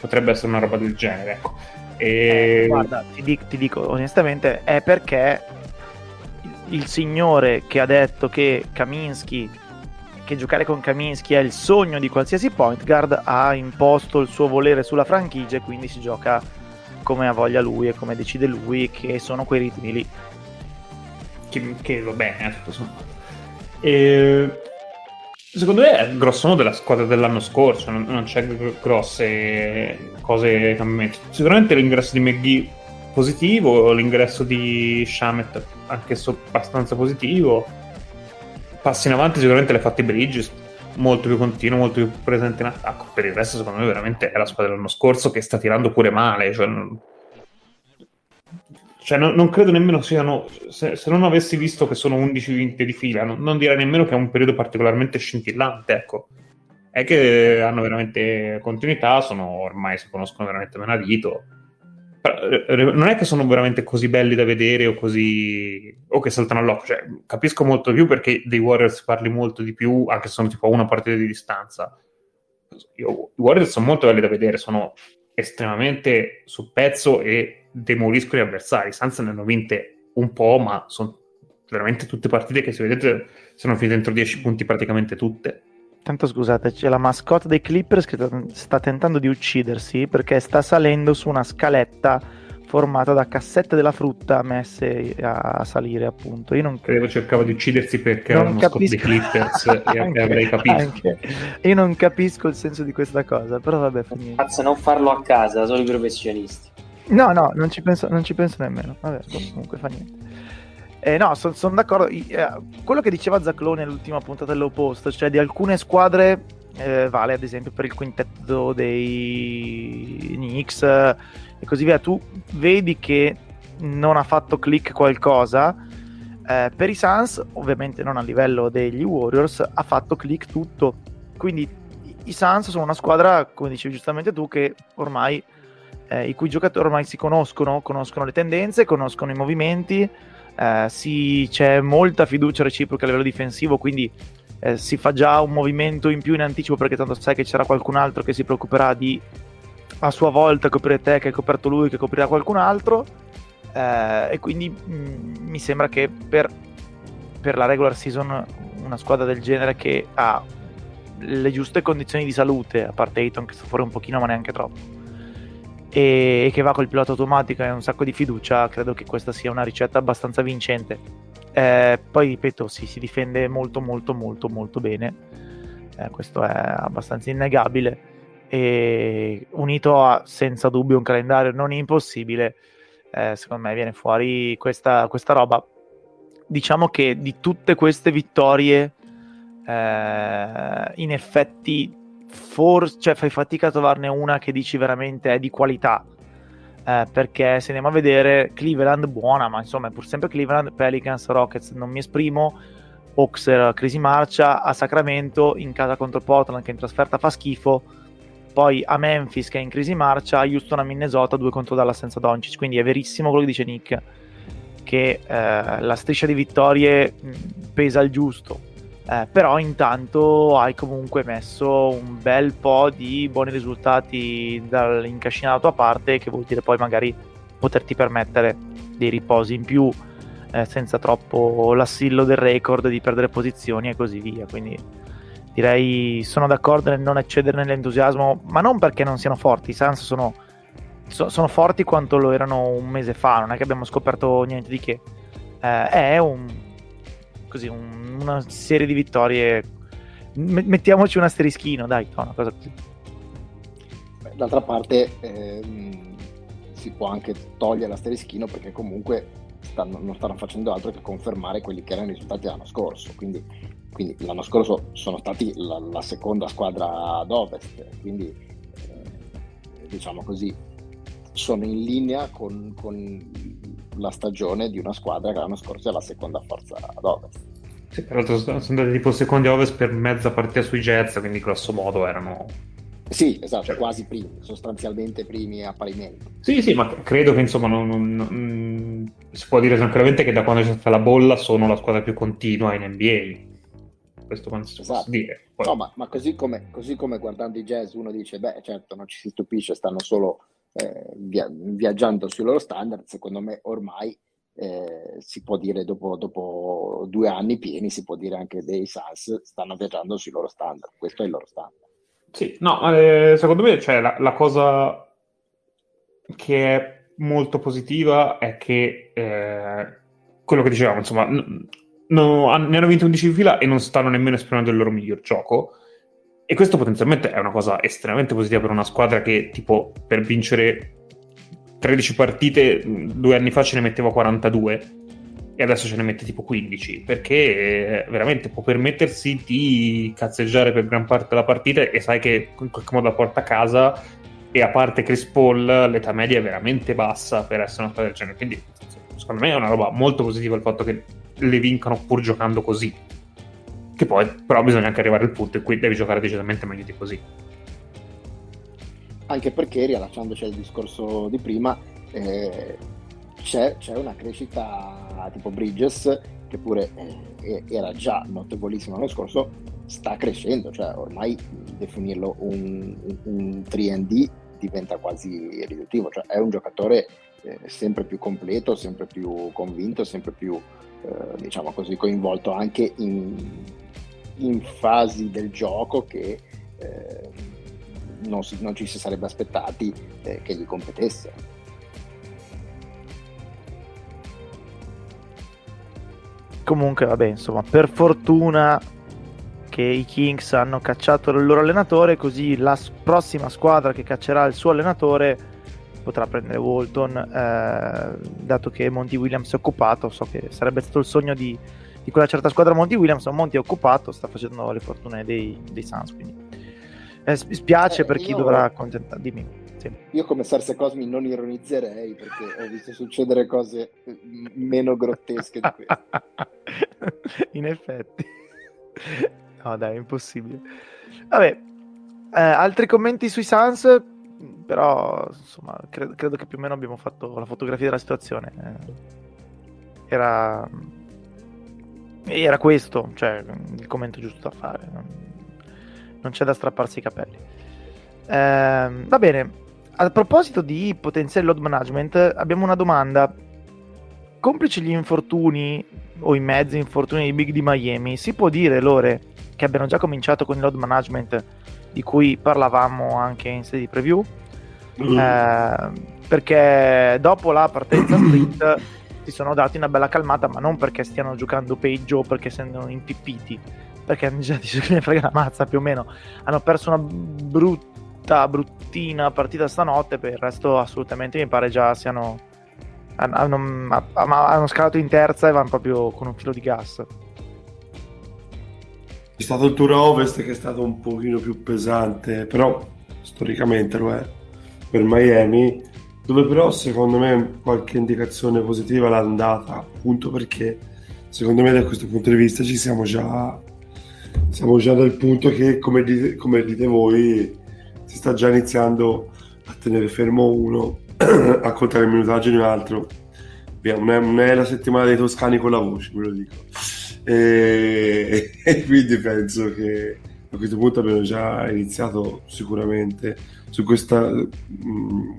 potrebbe essere una roba del genere ecco e Eh, guarda, ti, dic- ti dico onestamente, è perché il, signore che ha detto che Kaminsky, che giocare con Kaminsky è il sogno di qualsiasi point guard, ha imposto il suo volere sulla franchigia e quindi si gioca come ha voglia lui e come decide lui, che sono quei ritmi lì. che, che va bene eh, tutto sommato. E secondo me è grosso modo della squadra dell'anno scorso non, non c'è gr- grosse cose cambiamenti sicuramente l'ingresso di McGee positivo l'ingresso di Shamet anch'esso abbastanza positivo. Passi in avanti sicuramente le fatti Bridges molto più continuo molto più presente in attacco. Per il resto secondo me veramente è la squadra dell'anno scorso che sta tirando pure male cioè cioè, non, non credo nemmeno siano. Se, se non avessi visto che sono 11 vinte di fila, non, non direi nemmeno che è un periodo particolarmente scintillante. Ecco, è che hanno veramente continuità, sono ormai si conoscono veramente a. Però, eh, eh, Non è che sono veramente così belli da vedere o così. o che saltano all'occhio. Cioè, capisco molto più perché dei Warriors parli molto di più, anche se sono tipo a una partita di distanza. Io- I Warriors sono molto belli da vedere, sono estremamente sul pezzo e demoliscono gli avversari. Suns ne hanno vinte un po', ma sono veramente tutte partite che se vedete sono finite dentro 10 punti praticamente tutte. Tanto scusate, c'è la mascotte dei Clippers che sta- tentando di uccidersi perché sta salendo su una scaletta formata da cassette della frutta messe a salire, appunto. Io non Credevo cercava di uccidersi perché era non uno scotto dei capisco Clippers e, Anche- e avrei capito. anche. Io non capisco il senso di questa cosa, però vabbè, fa niente. Cazzo, non farlo a casa, solo i professionisti. No, no, non ci penso, non ci penso nemmeno. Vabbè, boh, comunque fa niente. Eh, no, sono d'accordo. I- eh, quello che diceva Zaclone nell'ultima puntata dell'Low Post, cioè di alcune squadre, eh, vale ad esempio per il quintetto dei Knicks eh, e così via, tu vedi che non ha fatto click qualcosa. Eh, per i Suns, ovviamente non a livello degli Warriors, ha fatto click tutto. Quindi i Suns sono una squadra, come dicevi giustamente tu, che ormai eh, i cui giocatori ormai si conoscono, conoscono le tendenze, conoscono i movimenti, eh, si- c'è molta fiducia reciproca a livello difensivo, quindi eh, si fa già un movimento in più in anticipo perché tanto sai che c'era qualcun altro che si preoccuperà di a sua volta coprire te, che hai coperto lui, che coprirà qualcun altro. eh, e quindi mh, mm, mi sembra che per, per la regular season una squadra del genere che ha le giuste condizioni di salute, a parte Ayton che sta fuori un pochino ma neanche troppo, e, e che va col pilota automatico e un sacco di fiducia, credo che questa sia una ricetta abbastanza vincente. Eh, poi ripeto, sì, si difende molto molto molto molto bene, eh, questo è abbastanza innegabile e unito a senza dubbio un calendario non impossibile, eh, secondo me viene fuori questa, questa roba. Diciamo che di tutte queste vittorie eh, in effetti forse cioè, fai fatica a trovarne una che dici veramente è di qualità. Eh, perché se andiamo a vedere Cleveland buona, ma insomma è pur sempre Cleveland, Pelicans, Rockets, non mi esprimo, Oxer, crisi marcia, a Sacramento, in casa contro Portland che in trasferta fa schifo, poi a Memphis che è in crisi marcia, a Houston a Minnesota, due contro Dallas senza Doncic, quindi è verissimo quello che dice Nick, che eh, la striscia di vittorie mh, pesa il giusto, eh, però intanto hai comunque messo un bel po' di buoni risultati dall'incascina tua parte che vuol dire poi magari poterti permettere dei riposi in più eh, senza troppo l'assillo del record di perdere posizioni e così via. Quindi direi sono d'accordo nel non eccedere nell'entusiasmo ma non perché non siano forti i Sans sono, so, sono forti quanto lo erano un mese fa non è che abbiamo scoperto niente di che. Eh, è un così, un, una serie di vittorie. M- mettiamoci un asterischino, dai, una cosa così. D'altra parte ehm, si può anche togliere l'asterischino perché comunque stanno, non stanno facendo altro che confermare quelli che erano i risultati l'anno scorso. Quindi, quindi l'anno scorso sono stati la, la seconda squadra ad ovest, quindi eh, diciamo così sono in linea con, con la stagione di una squadra che l'anno scorso è la seconda forza ad ovest. Sì, peraltro sono andati tipo secondi a ovest per mezza partita sui Jets, quindi grosso modo erano... Sì, esatto, cioè... quasi primi, sostanzialmente primi a parimenti. Sì, sì, ma credo che insomma non, non, non, si può dire tranquillamente che da quando c'è stata la bolla sono la squadra più continua in NBA. Questo quando si esatto. può dire. Poi... No, ma, ma così, come, così, come, guardando i jazz uno dice, beh certo non ci si stupisce, stanno solo eh, via, viaggiando sui loro standard, secondo me ormai eh, si può dire dopo, dopo, due anni pieni, si può dire anche dei Suns stanno viaggiando sui loro standard, questo è il loro standard. Sì, no, eh, secondo me cioè, la, la, cosa che è molto positiva è che eh, quello che dicevamo, insomma, n- no, ne hanno vinto 11 in fila e non stanno nemmeno esprimendo il loro miglior gioco e questo potenzialmente è una cosa estremamente positiva per una squadra che, tipo, per vincere 13 partite due anni fa ce ne metteva 42 e adesso ce ne mette tipo 15 perché eh, veramente può permettersi di cazzeggiare per gran parte della partita e sai che in qualche modo la porta a casa e a parte Chris Paul l'età media è veramente bassa per essere una squadra del genere. Quindi secondo me è una roba molto positiva il fatto che le vincano pur giocando così che poi però bisogna anche arrivare al punto in cui devi giocare decisamente meglio di così. Anche perché, riallacciandoci al discorso di prima, eh, c'è, c'è, una crescita tipo Bridges, che pure eh, era già notevolissimo l'anno scorso, sta crescendo, cioè ormai definirlo un, un 3D diventa quasi riduttivo, cioè è un giocatore eh, sempre più completo, sempre più convinto, sempre più eh, diciamo così coinvolto anche in, in fasi del gioco che eh, non, si, non, ci si sarebbe aspettati eh, che gli competesse. Comunque, vabbè, insomma, per fortuna che i Kings hanno cacciato il loro allenatore, così la prossima squadra che caccerà il suo allenatore potrà prendere Walton, eh, dato che Monty Williams è occupato. So che sarebbe stato il sogno di, di quella certa squadra Monty Williams, ma Monty è occupato, sta facendo le fortune dei, dei Suns. Quindi eh, spiace eh, per chi dovrà accontentarsi. Dimmi. Sì. Io come Sarse Cosmi non ironizzerei perché ho visto succedere cose meno grottesche di queste. In effetti. No, dai, è impossibile. Vabbè, eh, altri commenti sui Suns? Però, insomma, credo, credo, che più o meno abbiamo fatto la fotografia della situazione. Eh, era era questo, cioè, il commento giusto da fare. Non c'è da strapparsi i capelli. Eh, va bene. A proposito di potenziale load management, abbiamo una domanda complici gli infortuni o i mezzi infortuni di Big di Miami, si può dire loro che abbiano già cominciato con il load management di cui parlavamo anche in sede di preview. Mm. Eh, perché dopo la partenza sprint si sono dati una bella calmata, ma non perché stiano giocando peggio o perché siano impippiti, perché hanno già dice che ne frega la mazza più o meno. Hanno perso una brutta, bruttina partita stanotte, per il resto assolutamente mi pare già siano... Hanno, hanno scalato in terza e vanno proprio con un filo di gas. È stato il tour ovest che è stato un pochino più pesante, però storicamente lo è per Miami dove però secondo me qualche indicazione positiva l'ha andata appunto perché secondo me da questo punto di vista ci siamo già siamo già dal punto che come dite, come dite voi si sta già iniziando a tenere fermo uno a contare il minutaggio di un altro. Non, è, non, è, la settimana dei toscani con la voce ve lo dico. E, e quindi penso che a questo punto abbiamo già iniziato sicuramente su questa mm,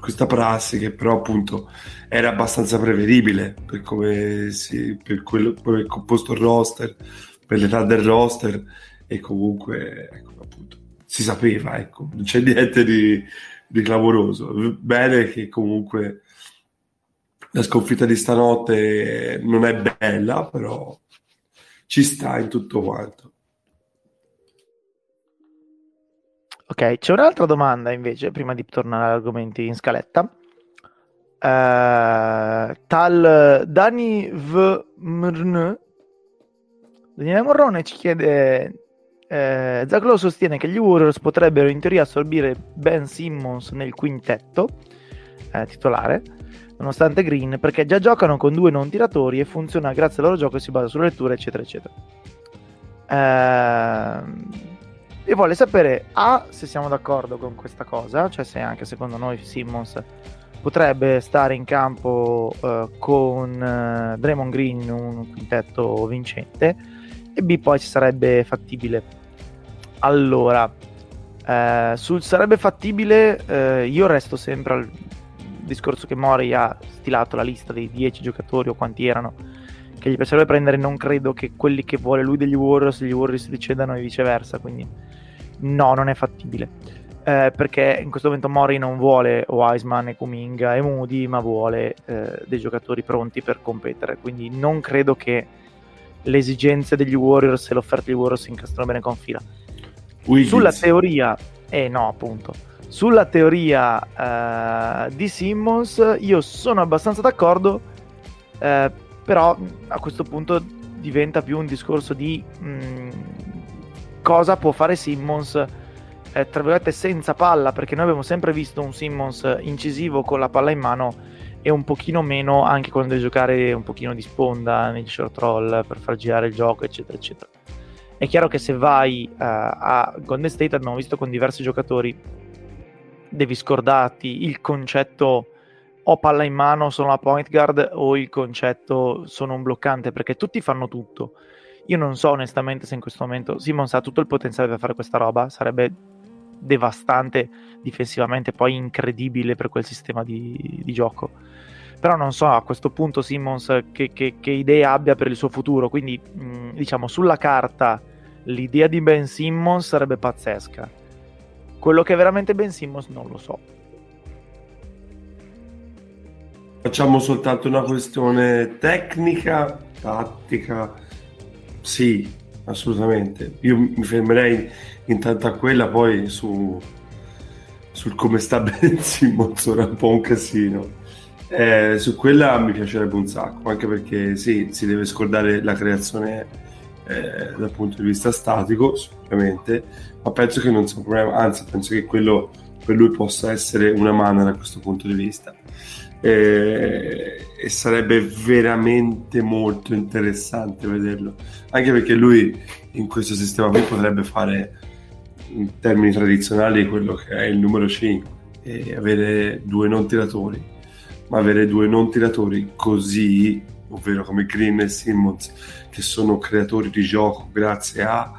questa prassi che però appunto era abbastanza prevedibile per come si, per quello per il composto roster, per l'età del roster e comunque ecco, appunto, si sapeva, ecco, non c'è niente di, di clamoroso. Bene che comunque la sconfitta di stanotte non è bella, però ci sta in tutto quanto. Ok, c'è un'altra domanda invece, prima di tornare agli argomenti in scaletta. Uh, tal Dani V. Mrn, Daniele Morrone ci chiede eh, Zaglo sostiene che gli Warriors potrebbero in teoria assorbire Ben Simmons nel quintetto eh, titolare, nonostante Green, perché già giocano con due non tiratori e funziona grazie al loro gioco e si basa sulle letture, eccetera, eccetera. Eh, e vuole sapere A se siamo d'accordo con questa cosa, cioè se anche secondo noi Simmons potrebbe stare in campo uh, con uh, Draymond Green un quintetto vincente e B poi ci sarebbe fattibile. Allora, uh, sul sarebbe fattibile io resto sempre al discorso che Mori ha stilato la lista dei 10 giocatori o quanti erano che gli piacerebbe prendere, non credo che quelli che vuole lui degli Warriors, gli Warriors decedano e viceversa, quindi no, non è fattibile. Eh, perché in questo momento Mori non vuole Wiseman e Kuminga e Moody, ma vuole eh, dei giocatori pronti per competere. Quindi non credo che le esigenze degli Warriors e l'offerta degli Warriors si incastrano bene con fila. Wiggins. Sulla teoria, eh no, appunto. Sulla teoria eh, di Simmons, io sono abbastanza d'accordo, eh, però a questo punto diventa più un discorso di mh, mm, cosa può fare Simmons eh, tra virgolette senza palla perché noi abbiamo sempre visto un Simmons incisivo con la palla in mano e un pochino meno anche quando deve giocare un pochino di sponda nel short roll per far girare il gioco eccetera eccetera. È chiaro che se vai uh, a Golden State abbiamo visto con diversi giocatori devi scordarti il concetto o palla in mano sono la point guard o il concetto sono un bloccante perché tutti fanno tutto io non so onestamente se in questo momento Simmons ha tutto il potenziale per fare questa roba, sarebbe devastante difensivamente, poi incredibile per quel sistema di, di gioco. Però non so a questo punto Simmons che, che, che idee abbia per il suo futuro, quindi mh, diciamo sulla carta l'idea di Ben Simmons sarebbe pazzesca. Quello che è veramente Ben Simmons non lo so. Facciamo soltanto una questione tecnica, tattica sì, assolutamente. Io mi fermerei intanto a quella, poi su, sul come sta Ben Simmons era un po' un casino. Eh, su quella mi piacerebbe un sacco, anche perché sì, si deve scordare la creazione eh, dal punto di vista statico, sicuramente, ma penso che non sia un problema, anzi penso che quello per lui possa essere una mano da questo punto di vista e, e sarebbe veramente molto interessante vederlo. Anche perché lui in questo sistema qui potrebbe fare in termini tradizionali quello che è il numero 5 e avere due non tiratori. Ma avere due non tiratori così ovvero come Green e Simmons che sono creatori di gioco grazie a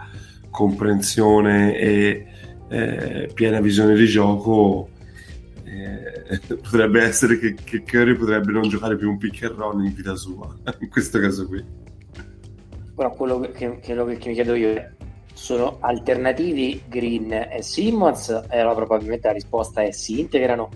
comprensione e eh, piena visione di gioco eh, potrebbe essere che, che Curry potrebbe non giocare più un pick and roll in vita sua, in questo caso qui. Però quello che, che, che mi chiedo io è, sono alternativi Green e Simmons? E allora probabilmente la risposta è si integrano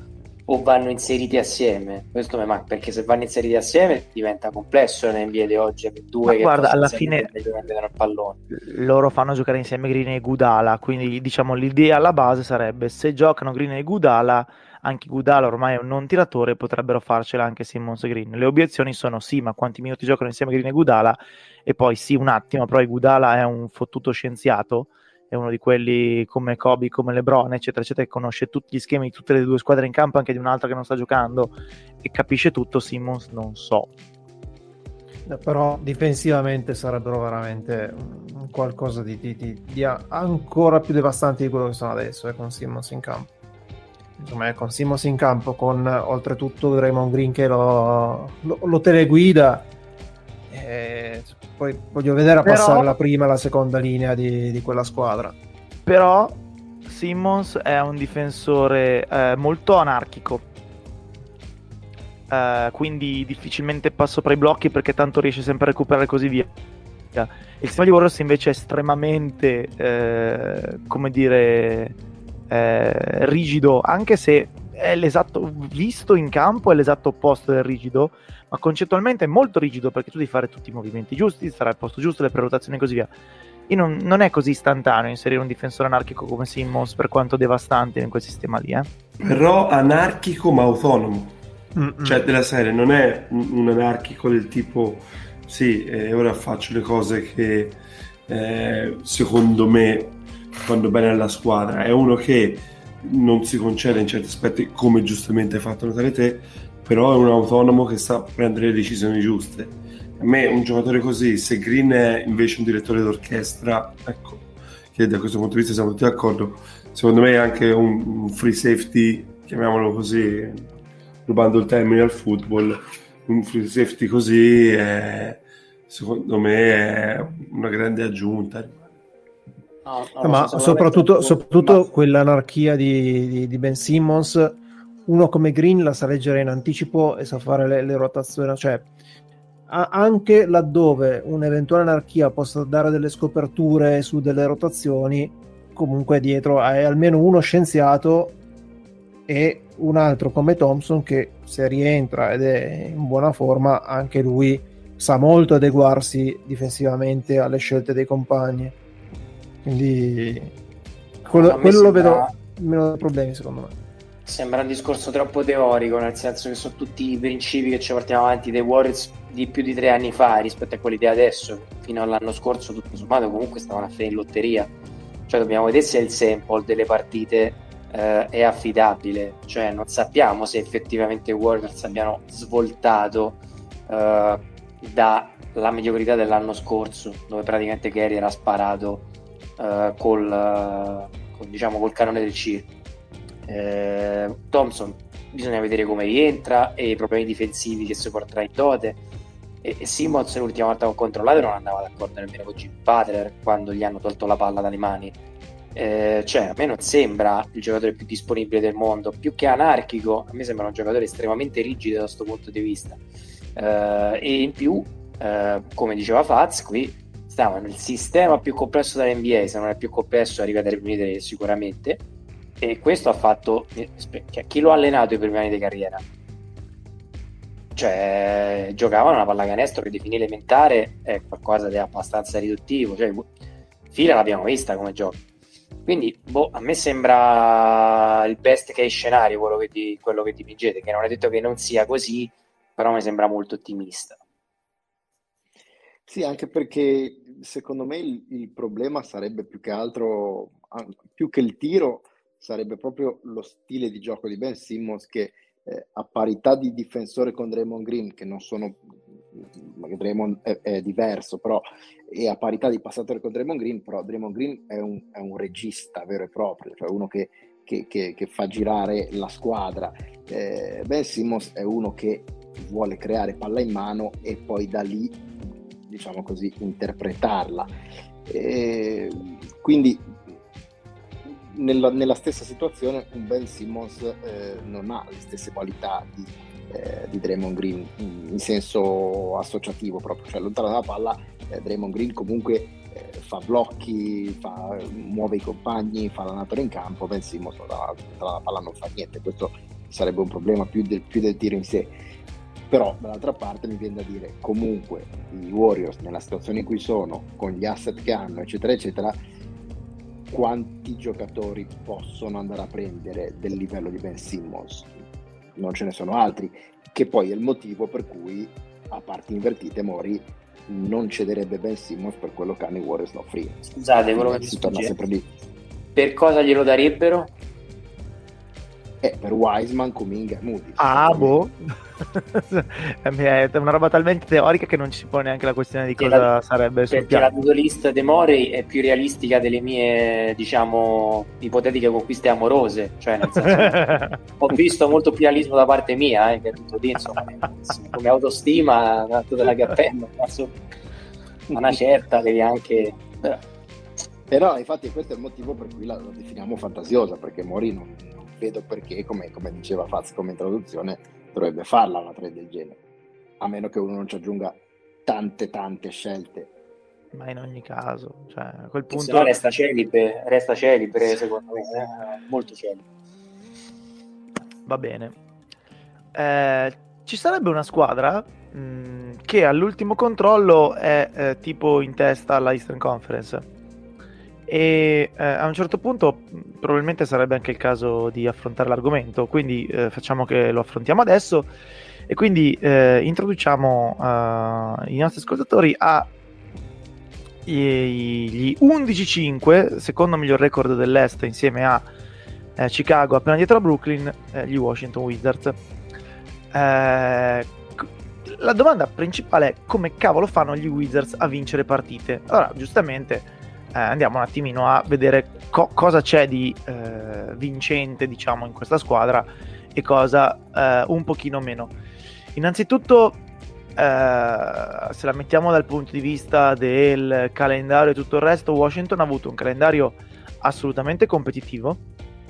o vanno inseriti assieme? Questo mi manca perché se vanno inseriti assieme diventa complesso in NBA di oggi. Due Ma che guarda, alla fine il pallone. loro fanno giocare insieme Green e Gudala. Quindi diciamo l'idea alla base sarebbe se giocano Green e Gudala anche Gudala ormai è un non tiratore, potrebbero farcela anche Simmons e Green. Le obiezioni sono sì, ma quanti minuti giocano insieme Green e Gudala? E poi sì, un attimo, però Gudala è un fottuto scienziato, è uno di quelli come Kobe, come LeBron, eccetera, eccetera, che conosce tutti gli schemi di tutte le due squadre in campo, anche di un'altra che non sta giocando, e capisce tutto, Simmons non so. Eh, però difensivamente sarebbero veramente qualcosa di, di, di, di ancora più devastante di quello che sono adesso, eh, con Simmons in campo insomma, con Simons in campo, con oltretutto Draymond Green che lo, lo, lo teleguida. Eh, poi voglio vedere a però, passare la prima e la seconda linea di, di, quella squadra. Però Simmons è un difensore eh, molto anarchico. Uh, quindi difficilmente passa sopra i blocchi perché tanto riesce sempre a recuperare e così via. Il sistema di Warriors invece è estremamente, eh, come dire, eh, rigido, anche se è l'esatto visto in campo è l'esatto opposto del rigido, ma concettualmente è molto rigido perché tu devi fare tutti i movimenti giusti, stare al posto giusto, le prenotazioni e così via. E non, non, è così istantaneo inserire un difensore anarchico come Simmons, per quanto devastante in quel sistema lì. Eh. Però anarchico ma autonomo. Mm-mm. Cioè, della serie, non è un, un anarchico del tipo, sì, eh, ora faccio le cose che eh, secondo me fanno bene alla squadra, è uno che non si concede in certi aspetti, come giustamente hai fatto notare te, però è un autonomo che sa prendere le decisioni giuste. A me un giocatore così, se Green è invece un direttore d'orchestra, ecco, che da questo punto di vista siamo tutti d'accordo, secondo me è anche un free safety, chiamiamolo così, rubando il termine al football, un free safety così è, secondo me è una grande aggiunta No, no, ma soprattutto, soprattutto ma... quell'anarchia di, di, di, Ben Simmons, uno come Green la sa leggere in anticipo e sa fare le, le rotazioni, cioè anche laddove un'eventuale anarchia possa dare delle scoperture su delle rotazioni, comunque dietro è almeno uno scienziato e un altro come Thompson che se rientra ed è in buona forma, anche lui sa molto adeguarsi difensivamente alle scelte dei compagni. Quindi quello, quello lo vedo meno problemi secondo me. Sembra un discorso troppo teorico, nel senso che sono tutti i principi che ci portiamo avanti dei Warriors di più di tre anni fa rispetto a quelli di adesso. Fino all'anno scorso, tutto sommato, comunque stavano a finire in lotteria. Cioè, dobbiamo vedere se il sample delle partite eh, è affidabile. Cioè, non sappiamo se effettivamente i Warriors abbiano svoltato eh, dalla mediocrità dell'anno scorso, dove praticamente Kerry era sparato uh, col, uh, con, diciamo, col canone del circo. Eh, Thompson bisogna vedere come rientra e i problemi difensivi che si porterà in dote. E, e Simmons l'ultima volta che ho controllato non andava d'accordo nemmeno con Jim Butler quando gli hanno tolto la palla dalle mani. Eh, cioè, a me non sembra il giocatore più disponibile del mondo, più che anarchico, a me sembra un giocatore estremamente rigido da questo punto di vista. Eh, e in più, eh, come diceva Faz, qui stava nel sistema più complesso dell'NBA, se non è più complesso arriva dai primi tre sicuramente, e questo ha fatto, cioè, chi lo ha allenato i primi anni di carriera? Cioè, giocavano una pallacanestro che definì elementare è qualcosa di abbastanza riduttivo, cioè, fila l'abbiamo vista come gioco. Quindi, boh, a me sembra il best case scenario quello che, ti, quello che dipingete, che non è detto che non sia così, però mi sembra molto ottimista. Sì, anche perché secondo me il, il, problema sarebbe più che altro, più che il tiro, sarebbe proprio lo stile di gioco di Ben Simmons che eh, a parità di difensore con Draymond Green, che non sono, Draymond è, è, diverso, però, e a parità di passatore con Draymond Green, però Draymond Green è un, è un regista vero e proprio, cioè uno che, che, che, che fa girare la squadra. Eh, ben Simmons è uno che vuole creare palla in mano e poi da lì diciamo così, interpretarla. E quindi nella, nella, stessa situazione un Ben Simmons eh, non ha le stesse qualità di, eh, di Draymond Green in, in, senso associativo proprio, cioè lontano dalla palla eh, Draymond Green comunque eh, fa blocchi, fa, muove i compagni, fa l'anatore in campo, Ben Simmons tra, tra la palla non fa niente, questo sarebbe un problema più del, più del tiro in sé però dall'altra parte mi viene da dire comunque i Warriors nella situazione in cui sono con gli asset che hanno eccetera eccetera quanti giocatori possono andare a prendere del livello di Ben Simmons? Non ce ne sono altri che poi è il motivo per cui a parti invertite Mori non cederebbe Ben Simmons per quello che hanno i Warriors no free. Scusate quello che si torna sempre lì. Per cosa glielo darebbero? Eh, per Wiseman, Kuminga e Moody. Ah, boh. è una roba talmente teorica che non ci si pone neanche la questione di cosa la, sarebbe sul perché la to list dei Mori è più realistica delle mie, diciamo, ipotetiche conquiste amorose. Cioè, nel senso, ho visto molto più realismo da parte mia, eh, che tutto lì, insomma, come autostima, tutta la cappella, una certa devi anche... Però infatti questo è il motivo per cui la, la definiamo fantasiosa, perché Mori non, vedo perché, come, come diceva Faz come introduzione, dovrebbe farla una trade del genere, a meno che uno non ci aggiunga tante tante scelte. Ma in ogni caso, cioè, a quel punto... Se no resta celipe, resta celipe secondo me, eh? molto celipe. Va bene. Eh, ci sarebbe una squadra mh, mm, che all'ultimo controllo è eh, tipo in testa alla Eastern Conference e eh, a un certo punto probabilmente sarebbe anche il caso di affrontare l'argomento, quindi eh, facciamo che lo affrontiamo adesso e quindi eh, introduciamo uh, i nostri ascoltatori a gli 11-5, secondo miglior record dell'Est insieme a eh, Chicago, appena dietro a Brooklyn, eh, gli Washington Wizards. Eh, la domanda principale è come cavolo fanno gli Wizards a vincere partite? Allora, giustamente eh, andiamo un attimino a vedere co- cosa c'è di eh, vincente, diciamo, in questa squadra e cosa eh, un pochino meno. Innanzitutto, eh, se la mettiamo dal punto di vista del calendario e tutto il resto, Washington ha avuto un calendario assolutamente competitivo,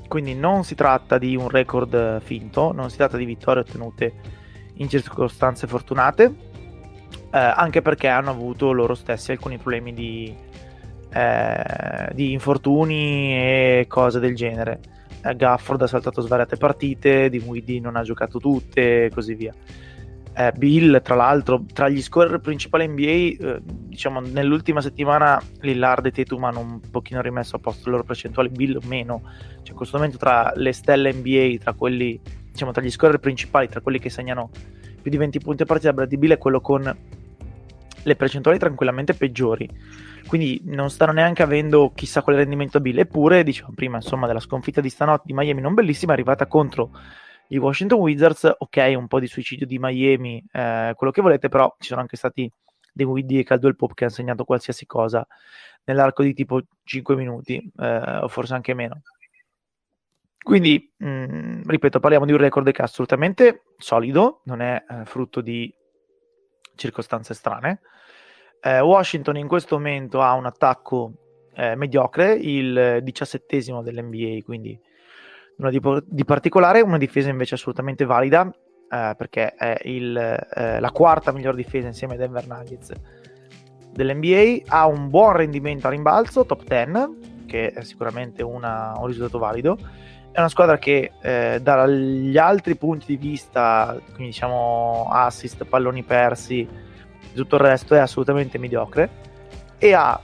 quindi non si tratta di un record finto, non si tratta di vittorie ottenute in circostanze fortunate, eh, anche perché hanno avuto loro stessi alcuni problemi di eh, di infortuni e cose del genere. Eh, Gafford ha saltato svariate partite, Di Muidi non ha giocato tutte e così via. Eh, Bill, tra l'altro, tra gli scorer principali NBA, eh, diciamo nell'ultima settimana Lillard e Tatum hanno un pochino rimesso a posto le loro percentuali, Bill meno. Cioè, in questo momento tra le stelle NBA, tra quelli, diciamo, tra gli scorer principali, tra quelli che segnano più di 20 punti a partita, Bradley Bill è quello con le percentuali tranquillamente peggiori quindi non stanno neanche avendo chissà quale rendimento Bill. Eppure, diciamo prima, insomma, della sconfitta di stanotte di Miami non bellissima, è arrivata contro i Washington Wizards. Ok, un po' di suicidio di Miami, eh, quello che volete, però ci sono anche stati dei Widdy e Caldwell Pop che hanno segnato qualsiasi cosa nell'arco di tipo 5 minuti, eh, o forse anche meno. Quindi, mh, mm, ripeto, parliamo di un record che è assolutamente solido, non è eh, frutto di circostanze strane. Eh, Washington in questo momento ha un attacco eh, mediocre, il diciassettesimo dell'NBA, quindi nulla di, di, particolare, una difesa invece assolutamente valida, eh, perché è il, eh, la quarta miglior difesa insieme ai Denver Nuggets dell'NBA, ha un buon rendimento a rimbalzo, top 10, che è sicuramente una, un risultato valido. È una squadra che eh, dagli altri punti di vista, quindi diciamo assist, palloni persi, tutto il resto è assolutamente mediocre e ha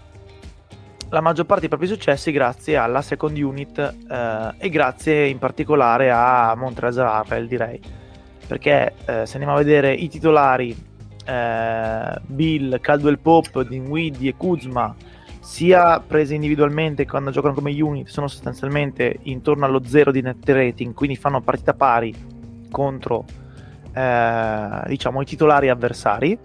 la maggior parte dei propri successi grazie alla second unit eh, e grazie in particolare a Montrezl Harrell direi. Perché eh, se andiamo a vedere i titolari eh, Bill, Caldwell Pope, Dinwiddie e Kuzma sia presi individualmente quando giocano come unit sono sostanzialmente intorno allo zero di net rating quindi fanno partita pari contro eh, diciamo i titolari avversari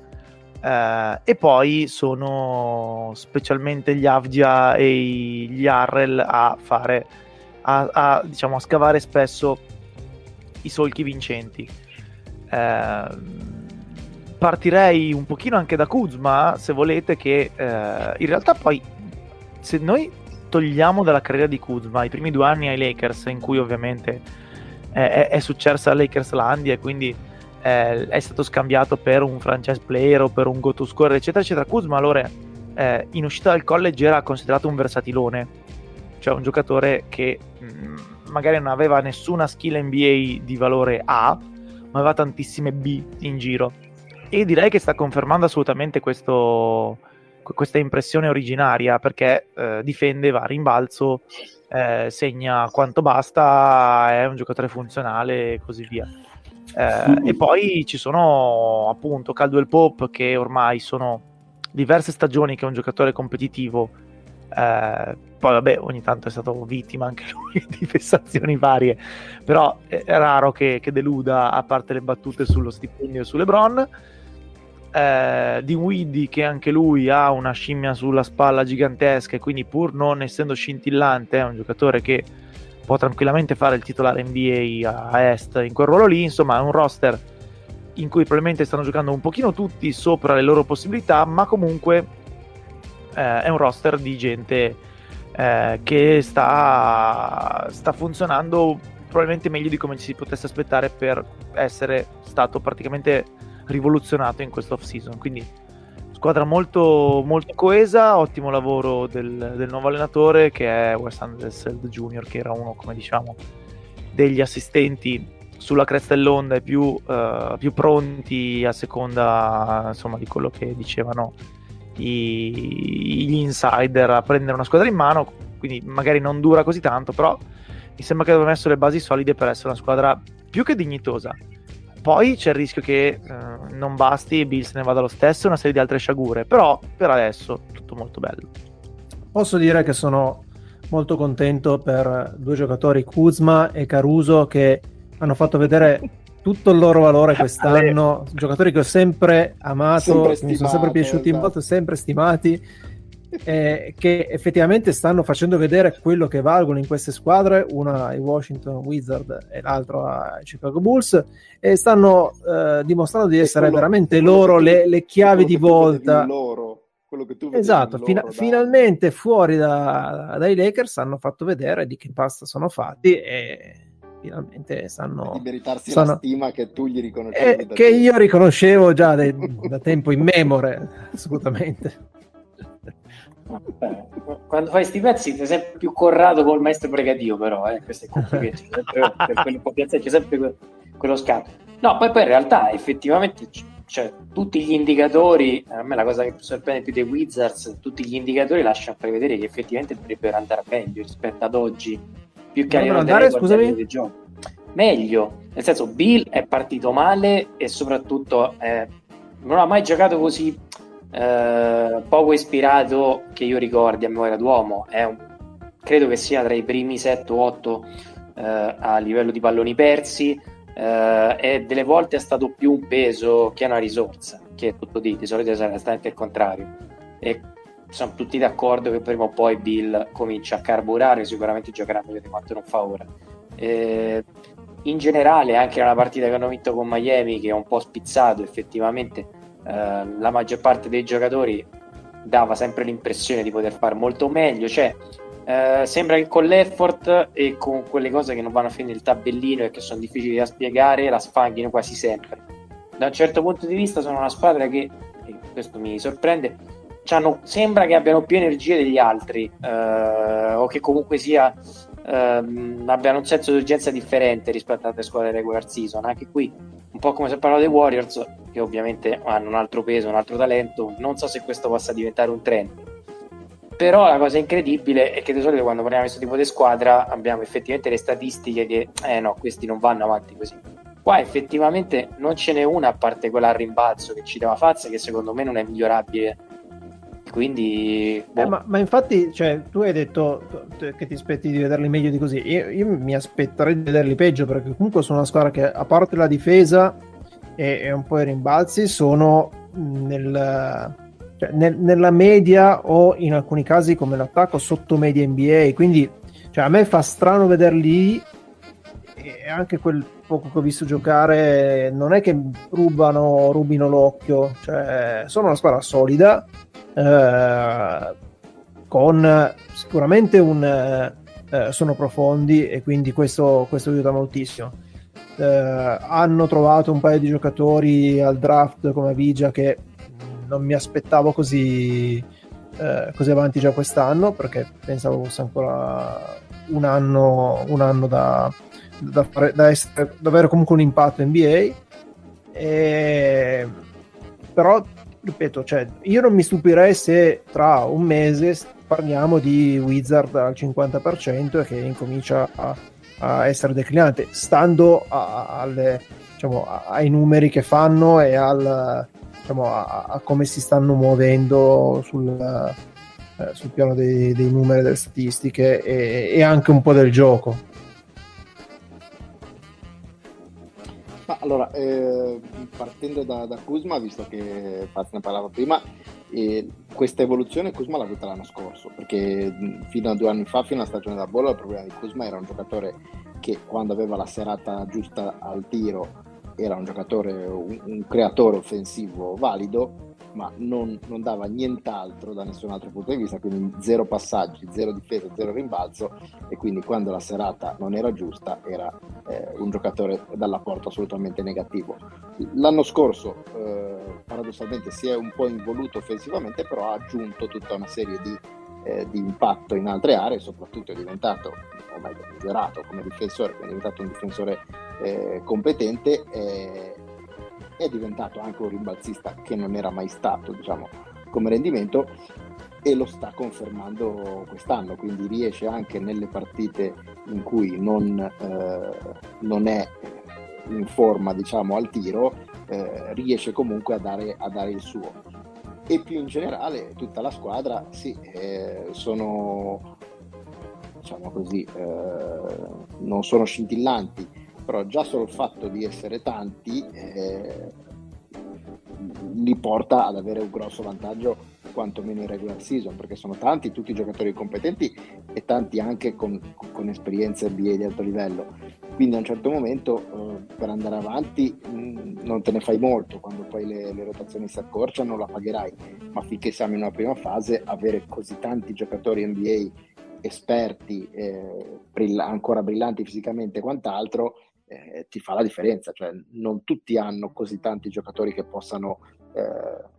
Uh, e poi sono specialmente gli Avdia e gli Arrel a fare a, a, diciamo, a scavare spesso i solchi vincenti. Uh, partirei un pochino anche da Kuzma se volete che uh, in realtà poi se noi togliamo dalla carriera di Kuzma i primi due anni ai Lakers, in cui ovviamente è, è successa a Lakerslandia e quindi eh, è stato scambiato per un franchise player o per un go to score, eccetera, eccetera. Kuzma allora eh, in uscita dal college era considerato un versatilone, cioè un giocatore che mh, mm, magari non aveva nessuna skill NBA di valore A, ma aveva tantissime B in giro. E direi che sta confermando assolutamente questo, questa impressione originaria perché eh, difende, va a rimbalzo, eh, segna quanto basta, è un giocatore funzionale e così via. Eh, e poi ci sono appunto Caldwell Pope che ormai sono diverse stagioni che è un giocatore competitivo. Eh, poi vabbè, ogni tanto è stato vittima anche lui di vessazioni varie, però è raro che, che deluda a parte le battute sullo stipendio e su LeBron eh, di Widdy che anche lui ha una scimmia sulla spalla gigantesca e quindi pur non essendo scintillante è un giocatore che può tranquillamente fare il titolare NBA a Est in quel ruolo lì, insomma è un roster in cui probabilmente stanno giocando un pochino tutti sopra le loro possibilità, ma comunque eh, è un roster di gente eh, che sta, sta funzionando probabilmente meglio di come ci si potesse aspettare per essere stato praticamente rivoluzionato in questa off season. Quindi squadra molto, molto coesa, ottimo lavoro del, del, nuovo allenatore che è Wes Anderseld Jr., che era uno, come diciamo, degli assistenti sulla cresta dell'onda e più, uh, più pronti a seconda insomma, di quello che dicevano gli insider a prendere una squadra in mano. Quindi magari non dura così tanto, però mi sembra che abbia messo le basi solide per essere una squadra più che dignitosa poi c'è il rischio che eh, non basti e Bill se ne vada lo stesso e una serie di altre sciagure, però per adesso tutto molto bello. Posso dire che sono molto contento per due giocatori, Kuzma e Caruso, che hanno fatto vedere tutto il loro valore quest'anno, giocatori che ho sempre amato, sempre stimato, mi sono sempre piaciuti esatto. molto, sempre stimati eh, che effettivamente stanno facendo vedere quello che valgono in queste squadre, una ai Washington Wizard e l'altro ai Chicago Bulls, e stanno eh, dimostrando di essere quello, veramente loro le, le, chiavi di volta. Loro, esatto, fina- finalmente fuori da, dai Lakers hanno fatto vedere di che pasta sono fatti e finalmente sanno meritarsi sanno... la stima che tu gli riconoscevi eh, che io riconoscevo già de- da tempo immemore assolutamente quando fai sti pezzi sei sempre più corrado col maestro pregadio però eh? questo è complicato per quello c'è sempre quello scatto no poi, poi in realtà effettivamente cioè, tutti gli indicatori a me la cosa che sorprende più dei Wizards tutti gli indicatori lasciano prevedere che effettivamente dovrebbero andare meglio rispetto ad oggi più che a livello andare, scusami? Meglio nel senso Bill è partito male e soprattutto eh, non ha mai giocato così eh, poco ispirato che io ricordi a memoria d'uomo. Un, credo che sia tra i primi 7 o 8 eh, a livello di palloni persi eh, e delle volte è stato più un peso che una risorsa, che è tutto di, di solito sarà esattamente il contrario. E sono tutti d'accordo che prima o poi Bill comincia a carburare, sicuramente giocherà meglio di quanto non fa ora. Eh, in generale, anche nella partita che hanno vinto con Miami, che è un po' spizzato effettivamente, eh, la maggior parte dei giocatori dava sempre l'impressione di poter fare molto meglio, cioè eh, sembra che con l'effort e con quelle cose che non vanno a finire nel tabellino e che sono difficili da spiegare la sfanghino quasi sempre. Da un certo punto di vista sono una squadra che, e questo mi sorprende, sembra che abbiano più energie degli altri eh, o che comunque sia ehm, abbiano un senso di urgenza differente rispetto alle squadre regular season. Anche qui un po' come se parlavo dei Warriors, che ovviamente hanno un altro peso, un altro talento. Non so se questo possa diventare un trend. Però la cosa incredibile è che di solito quando parliamo di questo tipo di squadra abbiamo effettivamente le statistiche che, eh no, questi non vanno avanti così. Qua effettivamente non ce n'è una a parte quella a rimbalzo che ci dava Fazza, che secondo me non è migliorabile quindi boh. eh, ma, ma, infatti cioè, tu hai detto che ti aspetti di vederli meglio di così. Io, io, mi aspetterei di vederli peggio perché comunque sono una squadra che a parte la difesa e, e un po' i rimbalzi sono nel, cioè, nel, nella media o in alcuni casi come l'attacco sotto media NBA quindi cioè, a me fa strano vederli e anche quel poco che ho visto giocare non è che rubano rubino l'occhio. Cioè sono una squadra solida eh, con sicuramente un... Eh, sono profondi e quindi questo, questo aiuta moltissimo. Eh, hanno trovato un paio di giocatori al draft come Vigia che non mi aspettavo così, eh, così avanti già quest'anno perché pensavo fosse ancora un anno, un anno da, da, fare, da, essere, da avere comunque un impatto NBA. E, però, ripeto, cioè, io non mi stupirei se tra un mese parliamo di Wizard al 50% e che incomincia a, a essere declinante, stando a, alle, diciamo, ai numeri che fanno e al, diciamo, a, come si stanno muovendo sul, eh, sul piano dei, dei, numeri, delle statistiche e, e anche un po' del gioco. Allora, eh, partendo da, da, Kuzma, visto che Paz ne parlava prima, eh, questa evoluzione Kuzma l'ha avuta l'anno scorso, perché fino a due anni fa, fino alla stagione da bolla, il problema di Kuzma era un giocatore che quando aveva la serata giusta al tiro era un giocatore, un, un creatore offensivo valido, ma non, non, dava nient'altro da nessun altro punto di vista, quindi zero passaggi, zero difesa, zero rimbalzo e quindi quando la serata non era giusta era eh, un giocatore dall'apporto assolutamente negativo. L'anno scorso eh, paradossalmente si è un po' involuto offensivamente, però ha aggiunto tutta una serie di, eh, di impatto in altre aree, soprattutto è diventato, o meglio, migliorato come difensore, è diventato un difensore eh, competente è diventato anche un rimbalzista che non era mai stato, diciamo, come rendimento e lo sta confermando quest'anno, quindi riesce anche nelle partite in cui non, eh, non è in forma diciamo al tiro, eh, riesce comunque a dare, a dare, il suo. E più in generale tutta la squadra, sì, eh, sono diciamo così, eh, non sono scintillanti, però già solo il fatto di essere tanti eh, li porta ad avere un grosso vantaggio quantomeno in regular season perché sono tanti tutti i giocatori competenti e tanti anche con, con esperienze NBA di alto livello. Quindi a un certo momento eh, per andare avanti mh, mm, non te ne fai molto. Quando poi le, le, rotazioni si accorciano la pagherai. Ma finché siamo in una prima fase avere così tanti giocatori NBA esperti eh, brill- ancora brillanti fisicamente e quant'altro eh, ti fa la differenza, cioè non tutti hanno così tanti giocatori che possano eh,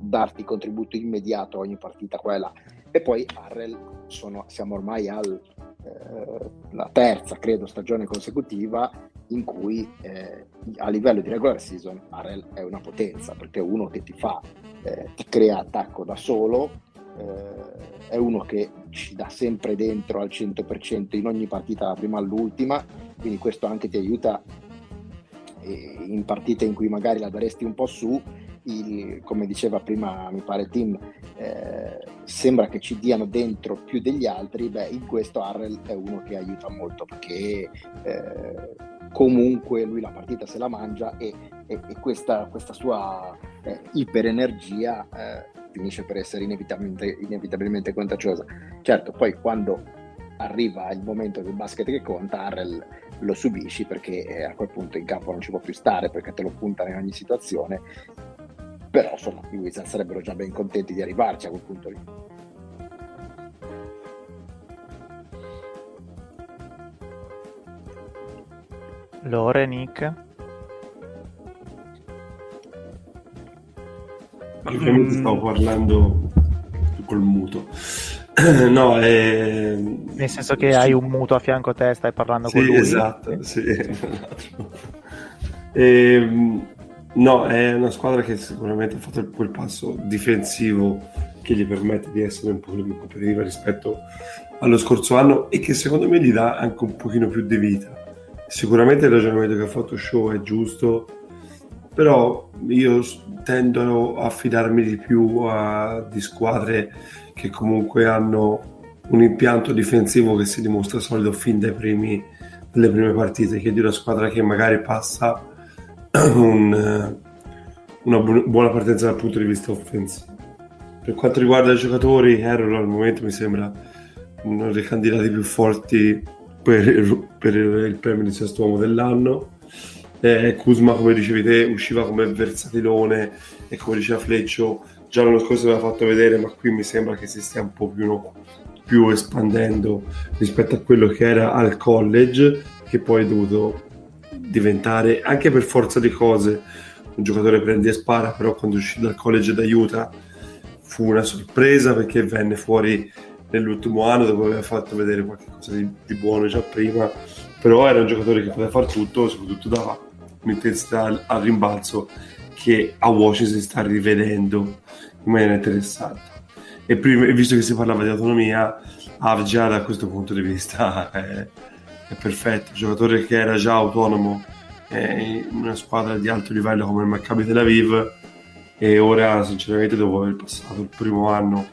darti contributo immediato a ogni partita quella. E poi Arrel, sono, siamo ormai alla eh, terza, credo, stagione consecutiva in cui eh, a livello di regular season Arrel è una potenza, perché è uno che ti fa, eh, ti crea attacco da solo, eh, è uno che ci dà sempre dentro al 100% in ogni partita, da prima all'ultima, quindi questo anche ti aiuta eh, in partite in cui magari la daresti un po' su, il, come diceva prima mi pare Tim, eh, sembra che ci diano dentro più degli altri, beh in questo Arrel è uno che aiuta molto perché eh, comunque lui la partita se la mangia e, e, e questa, questa, sua eh, iperenergia eh, finisce per essere inevitabilmente, inevitabilmente contagiosa. Certo, poi quando arriva il momento del basket che conta, Arrel lo subisci perché eh, a quel punto in campo non ci può più stare perché te lo puntano in ogni situazione. Però insomma i Wizards sarebbero già ben contenti di arrivarci a quel punto lì. Lore, Nick? Ovviamente stavo parlando col muto. No, è... Nel senso che sì. hai un muto a fianco a te, stai parlando sì, con lui. Esatto, sì. e, ehm, no, è una squadra che sicuramente ha fatto quel passo difensivo che gli permette di essere un po' più competitiva rispetto allo scorso anno e che secondo me gli dà anche un pochino più di vita. Sicuramente il ragionamento che ha fatto Show è giusto, però io tendo a fidarmi di più a, di squadre che comunque hanno un impianto difensivo che si dimostra solido fin dai primi, dalle prime partite, che di una squadra che magari passa un, una bu- buona partenza dal punto di vista offensivo. Per quanto riguarda i giocatori, Errol al momento mi sembra uno dei candidati più forti per, per il premio di sesto uomo dell'anno. Eh, Kuzma, come dicevi te, usciva come versatilone e come diceva Fleccio, già l'anno scorso aveva fatto vedere, ma qui mi sembra che si stia un po' più, più espandendo rispetto a quello che era al college, che poi è dovuto diventare, anche per forza di cose, un giocatore prendi e spara, però quando uscì dal college d'aiuta fu una sorpresa perché venne fuori nell'ultimo anno dopo aver fatto vedere qualcosa di, di buono già prima, però era un giocatore che poteva fare tutto, soprattutto dava un'intensità al, al rimbalzo che a Washington si sta rivedendo in maniera interessante. E prima, visto che si parlava di autonomia, Avgia da questo punto di vista è, è perfetto, un giocatore che era già autonomo in una squadra di alto livello come il Maccabi Tel Aviv e ora sinceramente dopo aver passato il primo anno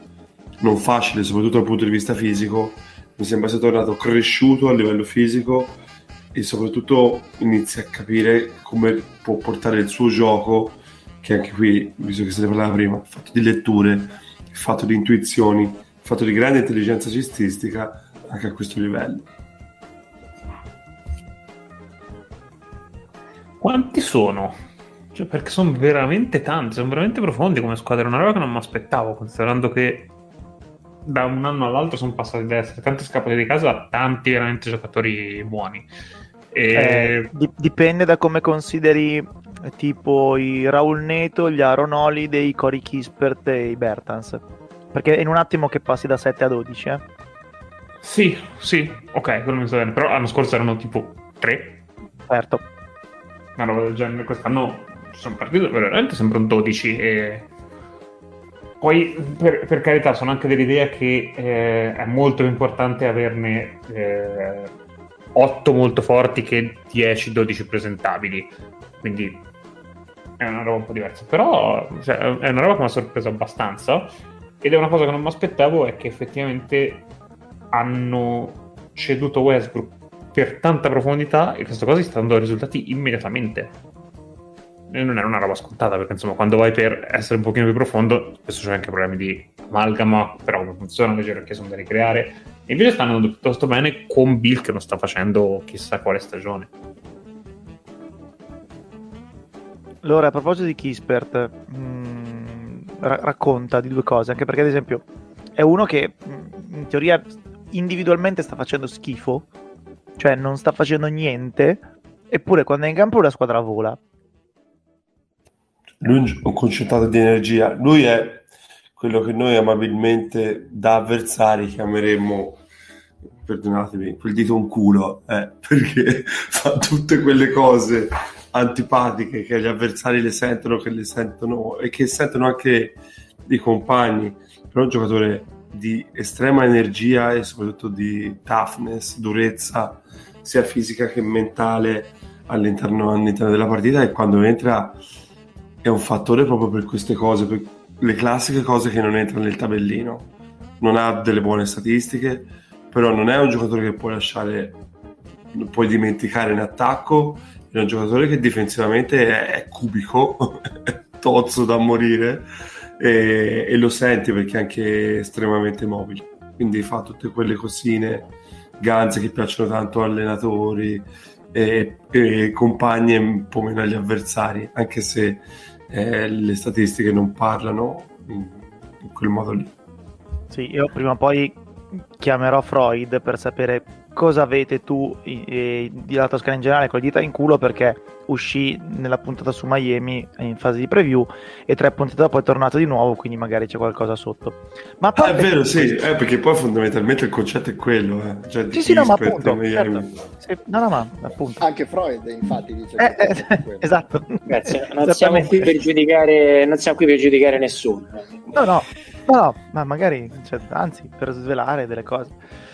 non facile soprattutto dal punto di vista fisico mi sembra sia tornato cresciuto a livello fisico e soprattutto inizia a capire come può portare il suo gioco che anche qui, visto che se ne parlava prima, fatto di letture, fatto di intuizioni, fatto di grande intelligenza cestistica anche a questo livello. Quanti sono? Cioè, perché sono veramente tanti, sono veramente profondi come squadra, una roba che non mi aspettavo, considerando che da un anno all'altro sono passati da essere tanti scappati di casa a tanti veramente giocatori buoni. E... Eh, dipende da come consideri tipo i Raul Neto, gli Aaron Holiday, i Cory Kispert e i Bertans. Perché è in un attimo che passi da 7 a 12, eh? Sì, sì, ok, quello mi sta bene. Però l'anno scorso erano tipo 3. Certo. Una roba del genere. Quest'anno sono partito veramente sembra un 12 e... Poi, per, per, carità, sono anche dell'idea che eh, è molto importante averne eh, 8 molto forti che 10-12 presentabili. Quindi è una roba un po' diversa. Però cioè, è una roba che mi ha sorpreso abbastanza. Ed è una cosa che non mi aspettavo è che effettivamente hanno ceduto Westbrook per tanta profondità e questa cosa sta dando risultati immediatamente. Non è una roba scontata perché insomma quando vai per essere un pochino più profondo spesso c'è anche problemi di amalgama però come funziona invece perché sono da ricreare. E invece stanno andando piuttosto bene con Bill che non sta facendo chissà quale stagione. Allora a proposito di Kispert mh, mm, ra- racconta di due cose anche perché ad esempio è uno che mm, in teoria individualmente sta facendo schifo cioè non sta facendo niente eppure quando è in campo la squadra vola lui è un concentrato di energia, lui è quello che noi amabilmente da avversari chiameremmo, perdonatemi, quel dito un culo, eh, perché fa tutte quelle cose antipatiche che gli avversari le sentono, che le sentono e che sentono anche i compagni, però è un giocatore di estrema energia e soprattutto di toughness, durezza, sia fisica che mentale all'interno, all'interno della partita e quando entra è un fattore proprio per queste cose, per le classiche cose che non entrano nel tabellino. Non ha delle buone statistiche, però non è un giocatore che puoi lasciare, puoi dimenticare in attacco, è un giocatore che difensivamente è, cubico, è tozzo da morire e, e, lo senti perché è anche estremamente mobile. Quindi fa tutte quelle cosine, ganze che piacciono tanto agli allenatori e, e compagni un po' meno agli avversari, anche se eh, le statistiche non parlano in, in quel modo lì. Sì, io prima o poi chiamerò Freud per sapere cosa avete tu eh, di la Toscana in generale con le dita in culo perché uscì nella puntata su Miami in fase di preview e tre puntate dopo è tornato di nuovo quindi magari c'è qualcosa sotto. Ma ah, è vero sì eh, perché poi fondamentalmente il concetto è quello eh. cioè, sì sì no ma appunto certo. sì, no no ma appunto. Anche Freud infatti dice eh, eh esatto. Grazie. non siamo qui per giudicare non siamo qui per giudicare nessuno. No no no ma magari cioè, anzi per svelare delle cose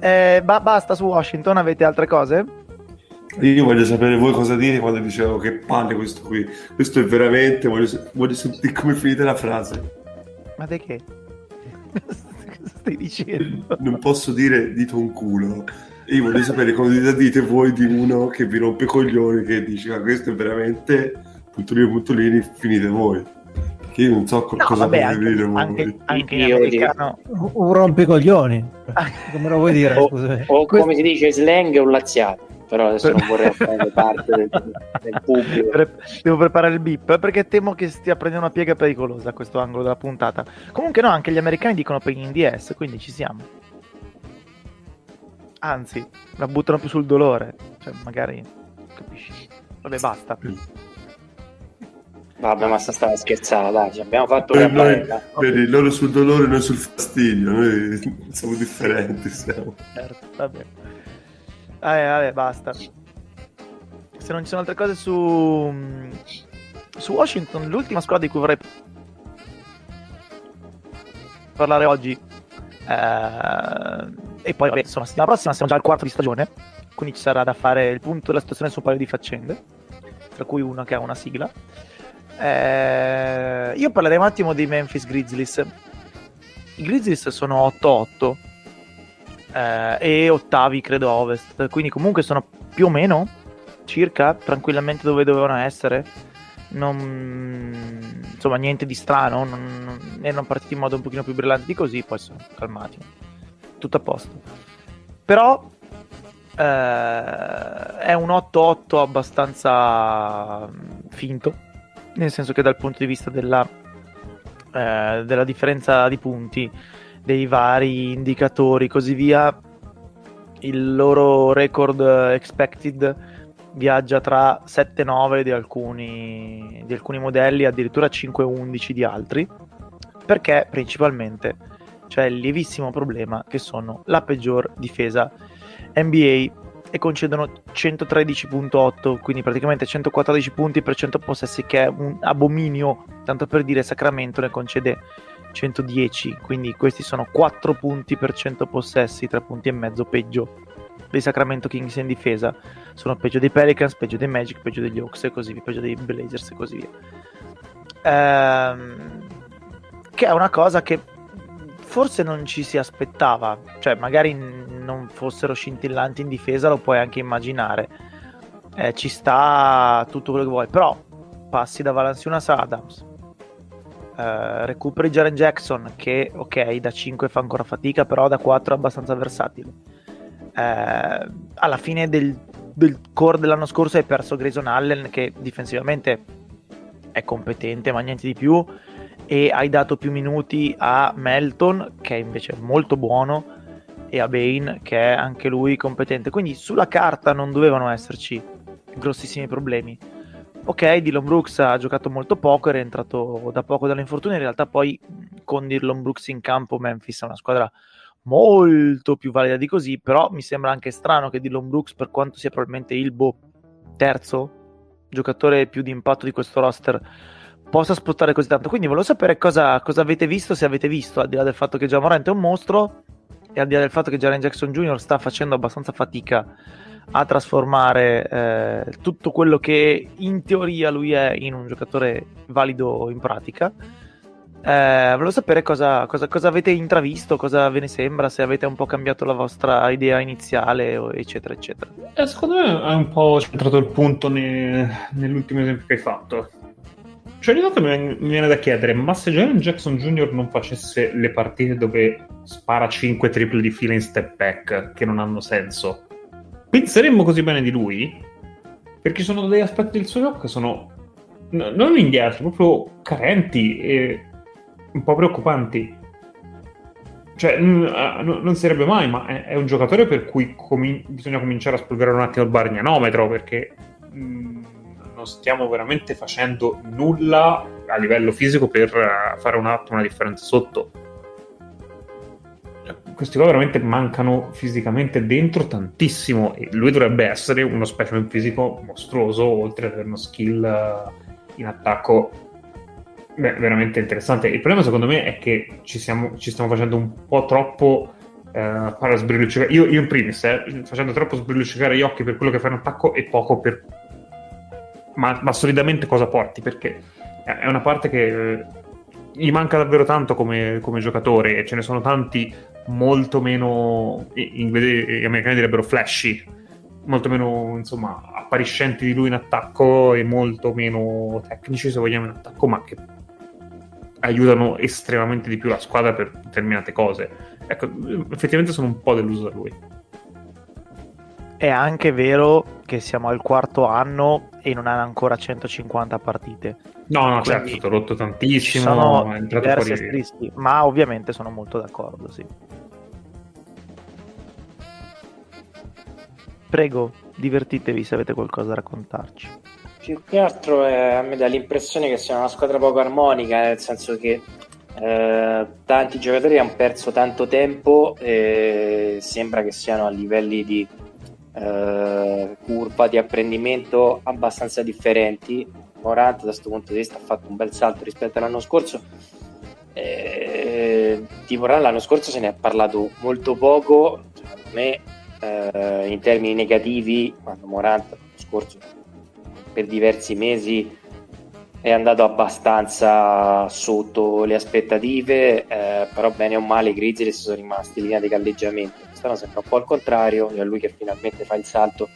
eh, ba- basta su Washington, avete altre cose? Io voglio sapere voi cosa dire quando dicevo che palle questo qui. Questo è veramente. Voglio, voglio sentire come finite la frase. Ma di che? cosa stai dicendo? Non posso dire dito un culo. Io voglio sapere come dite voi di uno che vi rompe i coglioni, che dice: Ma questo è veramente. Puntolini, puntolini, finite voi. Che io non so co- no, cosa vabbè, anche, dire anche, anche in americano un rompicoglioni come lo vuoi dire o, o come si dice slang un laziale però adesso non vorrei fare parte del, del pubblico. Pre- devo preparare il beep perché temo che stia prendendo una piega pericolosa questo angolo della puntata. Comunque no, anche gli americani dicono pain in DS, quindi ci siamo. Anzi, la buttano più sul dolore, cioè magari capisci. Vabbè, basta. Vabbè, ma sta stava scherzando, dai, ci abbiamo fatto Noi- una noi- barella. vedi, loro sul dolore, noi sul fastidio, noi siamo differenti. Siamo. Certo, vabbè. Vabbè, vabbè, basta. Se non ci sono altre cose su su Washington, l'ultima squadra di cui vorrei parlare oggi eh, e poi vabbè, insomma, settimana prossima siamo già al quarto di stagione, quindi ci sarà da fare il punto della situazione su un paio di faccende, tra cui una che ha una sigla. Eh, io parlerei un attimo dei Memphis Grizzlies. I Grizzlies sono 8-8 eh, e ottavi credo ovest quindi comunque sono più o meno circa tranquillamente dove dovevano essere. Non, insomma niente di strano non, non- erano partiti in modo un pochino più brillante di così poi sono calmati. Tutto a posto. Però eh, è un 8-8 abbastanza mm, finto nel senso che dal punto di vista della, eh, della differenza di punti dei vari indicatori così via il loro record eh, expected viaggia tra 7-9 di alcuni, di alcuni modelli addirittura 5-11 di altri perché principalmente c'è il lievissimo problema che sono la peggior difesa NBA e concedono 113.8 quindi praticamente 114 punti per 100 possessi che è un abominio tanto per dire Sacramento ne concede 110 quindi questi sono 4 punti per 100 possessi 3 punti e mezzo peggio dei Sacramento Kings in difesa. Sono peggio dei Pelicans peggio dei Magic peggio degli Hawks e così via peggio dei Blazers e così via. Ehm, che è una cosa che forse non ci si aspettava cioè magari non fossero scintillanti in difesa lo puoi anche immaginare. Eh, ci sta tutto quello che vuoi però passi da Valanciunas Adams. Eh, recuperi Jaren Jackson che ok da 5 fa ancora fatica però da 4 è abbastanza versatile. Eh, alla fine del, del core dell'anno scorso hai perso Grayson Allen che difensivamente è competente ma niente di più e hai dato più minuti a Melton che invece è molto buono e a Bane che è anche lui competente. Quindi sulla carta non dovevano esserci grossissimi problemi. Ok Dylan Brooks ha giocato molto poco è rientrato da poco dall'infortunio in realtà poi con Dylan Brooks in campo Memphis è una squadra molto più valida di così però mi sembra anche strano che Dylan Brooks per quanto sia probabilmente il boh, terzo giocatore più di impatto di questo roster possa spottare così tanto quindi volevo sapere cosa, cosa avete visto se avete visto al di là del fatto che Jamorant è un mostro e al di là del fatto che Jaren Jackson Jr. sta facendo abbastanza fatica a trasformare eh, tutto quello che in teoria lui è in un giocatore valido in pratica. Eh, volevo sapere cosa, cosa- cosa avete intravisto, cosa ve ne sembra, se avete un po' cambiato la vostra idea iniziale, eccetera, eccetera. Eh, secondo me hai un po' centrato il punto ne- nell'ultimo esempio che hai fatto. Cioè, ogni tanto mi, viene da chiedere, ma se Jaren Jackson Jr. non facesse le partite dove spara 5 triple di fila in step back, che non hanno senso, penseremmo così bene di lui? Perché sono degli aspetti del suo gioco che sono n- non indietro, proprio carenti e un po' preoccupanti. Cioè, n- n- non sarebbe mai, ma è, è un giocatore per cui comin- bisogna cominciare a spolverare un attimo il bargnanometro perché mh, non stiamo veramente facendo nulla a livello fisico per eh, fare un attimo una differenza sotto. Questi qua veramente mancano fisicamente dentro tantissimo e lui dovrebbe essere uno specimen fisico mostruoso, oltre ad avere uno skill eh, in attacco Beh, veramente interessante. Il problema, secondo me, è che ci, siamo, ci stiamo facendo un po' troppo eh, fare sbrilluccicare. Io, io in primis, eh, facendo troppo sbrilluccicare gli occhi per quello che fai in attacco e poco per. Ma, ma solidamente cosa porti? Perché è una parte che eh, gli manca davvero tanto come, come giocatore e ce ne sono tanti molto meno. Gli americani direbbero flashy, molto meno insomma appariscenti di lui in attacco e molto meno tecnici se vogliamo in attacco ma che aiutano estremamente di più la squadra per determinate cose ecco effettivamente sono un po' deluso da lui è anche vero che siamo al quarto anno e non hanno ancora 150 partite. No, no, Quindi certo, è stato rotto tantissimo. sono è entrato fuori. ma ovviamente sono molto d'accordo, sì. Prego, divertitevi se avete qualcosa da raccontarci. Più che altro eh, a me dà l'impressione che sia una squadra poco armonica, nel senso che eh, tanti giocatori hanno perso tanto tempo e sembra che siano a livelli di eh, curva di apprendimento abbastanza differenti. Morant da questo punto di vista ha fatto un bel salto rispetto all'anno scorso. Eh, di Morant l'anno scorso se ne è parlato molto poco, secondo me eh, in termini negativi, quando Morant l'anno scorso per diversi mesi è andato abbastanza sotto le aspettative, eh, però bene o male i Grizzlies sono rimasti in linea di galleggiamento. Quest'anno sembra un po' al contrario, è lui che finalmente fa il salto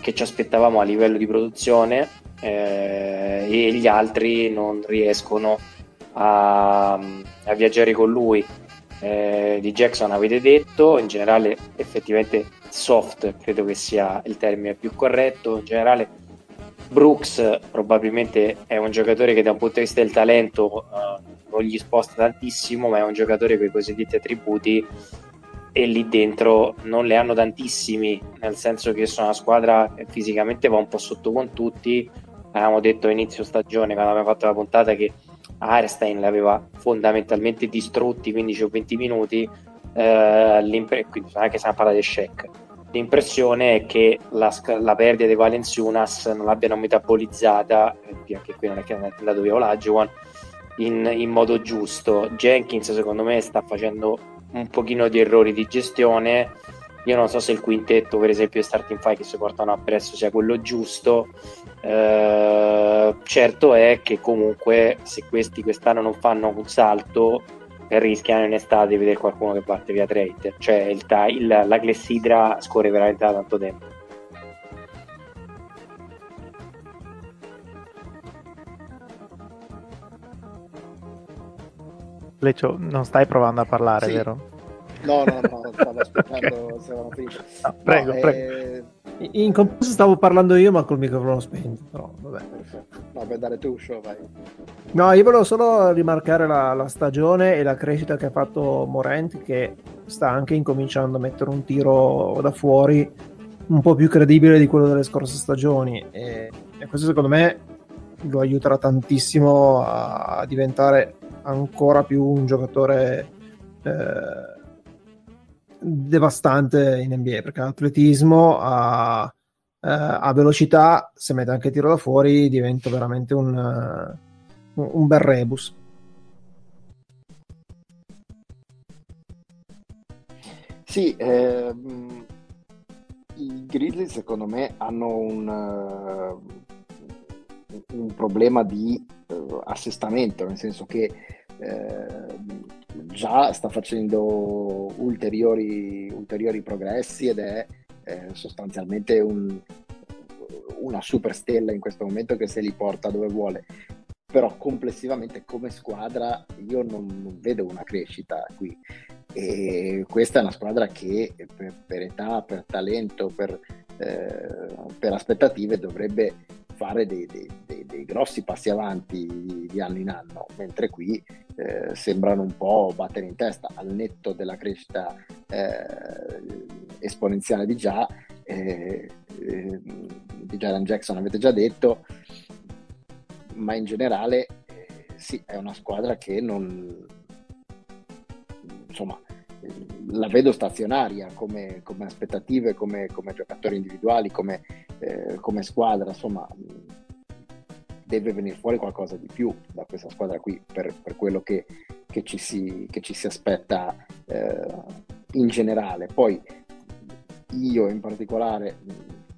che ci aspettavamo a livello di produzione eh, e gli altri non riescono a, a viaggiare con lui. Eh, di Jackson avete detto, in generale effettivamente soft credo che sia il termine più corretto, in generale Brooks probabilmente è un giocatore che da un punto di vista del talento eh, non gli sposta tantissimo, ma è un giocatore con i cosiddetti attributi e lì dentro non le hanno tantissimi, nel senso che sono una squadra che fisicamente va un po' sotto con tutti. Avevamo detto inizio stagione, quando abbiamo fatto la puntata, che Arestein l'aveva fondamentalmente distrutti 15 o 20 minuti, eh, quindi anche se parla di Shaq l'impressione è che la, la perdita di Valenciunas non l'abbiano metabolizzata, eh, anche qui non è che è andato via Olajuwon, in, in modo giusto. Jenkins secondo me sta facendo un pochino di errori di gestione. Io non so se il quintetto, per esempio, starting five che si portano appresso sia quello giusto. Eh, certo è che comunque se questi quest'anno non fanno un salto, rischiano in estate di vedere qualcuno che parte via trade. Cioè il, il- la clessidra scorre veramente da tanto tempo. Leccio, non stai provando a parlare, Sì. vero? No, no, no, stavo aspettando. No, prego, No, prego. eh, In compenso stavo parlando io, ma col microfono spento. Però, vabbè. perfetto. No, per dare tu show, vai. No, io volevo solo rimarcare la, la stagione e la crescita che ha fatto Morent, che sta anche incominciando a mettere un tiro da fuori un po' più credibile di quello delle scorse stagioni. E, e questo secondo me lo aiuterà tantissimo a, a diventare ancora più un giocatore eh, devastante in NBA perché ha atletismo, ha, eh, ha velocità, se mette anche tiro da fuori diventa veramente un, eh, un bel rebus. Sì, ehm, i Grizzlies secondo me hanno un, eh, un problema di eh, assestamento, nel senso che ehm, già sta facendo ulteriori, ulteriori progressi ed è eh, sostanzialmente un- una super stella in questo momento che se li porta dove vuole. Però complessivamente come squadra io non, non vedo una crescita qui. E questa è una squadra che per, per età, per talento, per, eh, per aspettative dovrebbe fare dei, dei- dei- dei grossi passi avanti di, di anno in anno, mentre qui eh, sembrano un po' battere in testa al netto della crescita eh, esponenziale di già. eh, eh, di Jaren Jackson avete già detto, ma in generale eh, sì, è una squadra che non insomma la vedo stazionaria come, come aspettative, come, come giocatori individuali, come, eh, come squadra, insomma deve venire fuori qualcosa di più da questa squadra qui per, per quello che, che ci si, che ci si aspetta eh, in generale. Poi io in particolare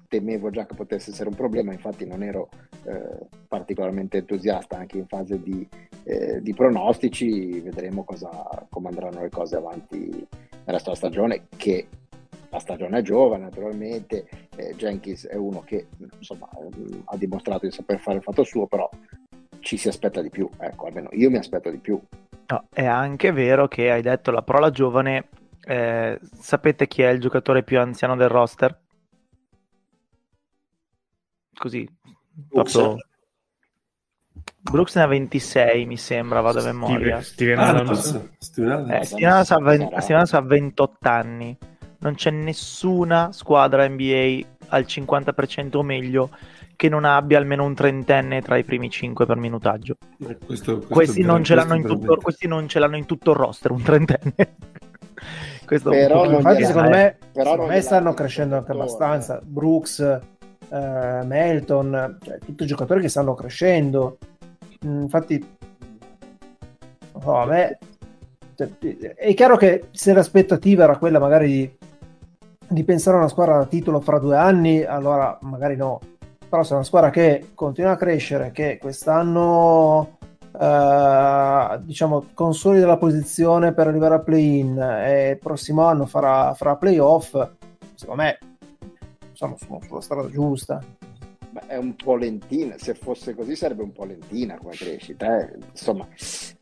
temevo già che potesse essere un problema, infatti non ero eh, particolarmente entusiasta anche in fase di, eh, di pronostici, vedremo cosa, come andranno le cose avanti nel resto della stagione, che la stagione è giovane naturalmente, eh, Jenkins è uno che insomma ha dimostrato di saper fare il fatto suo, però ci si aspetta di più, ecco, almeno io mi aspetto di più. No, è anche vero che hai detto la parola giovane. eh, sapete chi è il giocatore più anziano del roster? così. Proprio... Brooks ne ha 26, mi sembra, vado a memoria. Steven Ah, Adams. Steven. Eh, Steven Adams ha, 20 Steven Adams ha 28 anni. Non c'è nessuna squadra NBA al 50% o meglio che non abbia almeno un trentenne tra i primi 5 per minutaggio. Eh, questo- questo Questi non, ver- ce l'hanno in questo è tutto, questi non ce l'hanno in tutto il roster, un trentenne. Questo Però un Infatti, secondo me, però secondo non me stanno crescendo anche tuttora, abbastanza. Brooks, eh, Melton, cioè, tutti giocatori che stanno crescendo. Mm, Infatti, no, a me cioè, è chiaro che se l'aspettativa era quella magari di, di pensare a una squadra da titolo fra due anni, allora magari no. Però se è una squadra che continua a crescere, che quest'anno eh, diciamo consolida la posizione per arrivare a play-in e il prossimo anno farà, farà playoff, secondo me sono, sono sulla strada giusta. Beh, è un po' lentina, se fosse così sarebbe un po' lentina come crescita. eh. Insomma,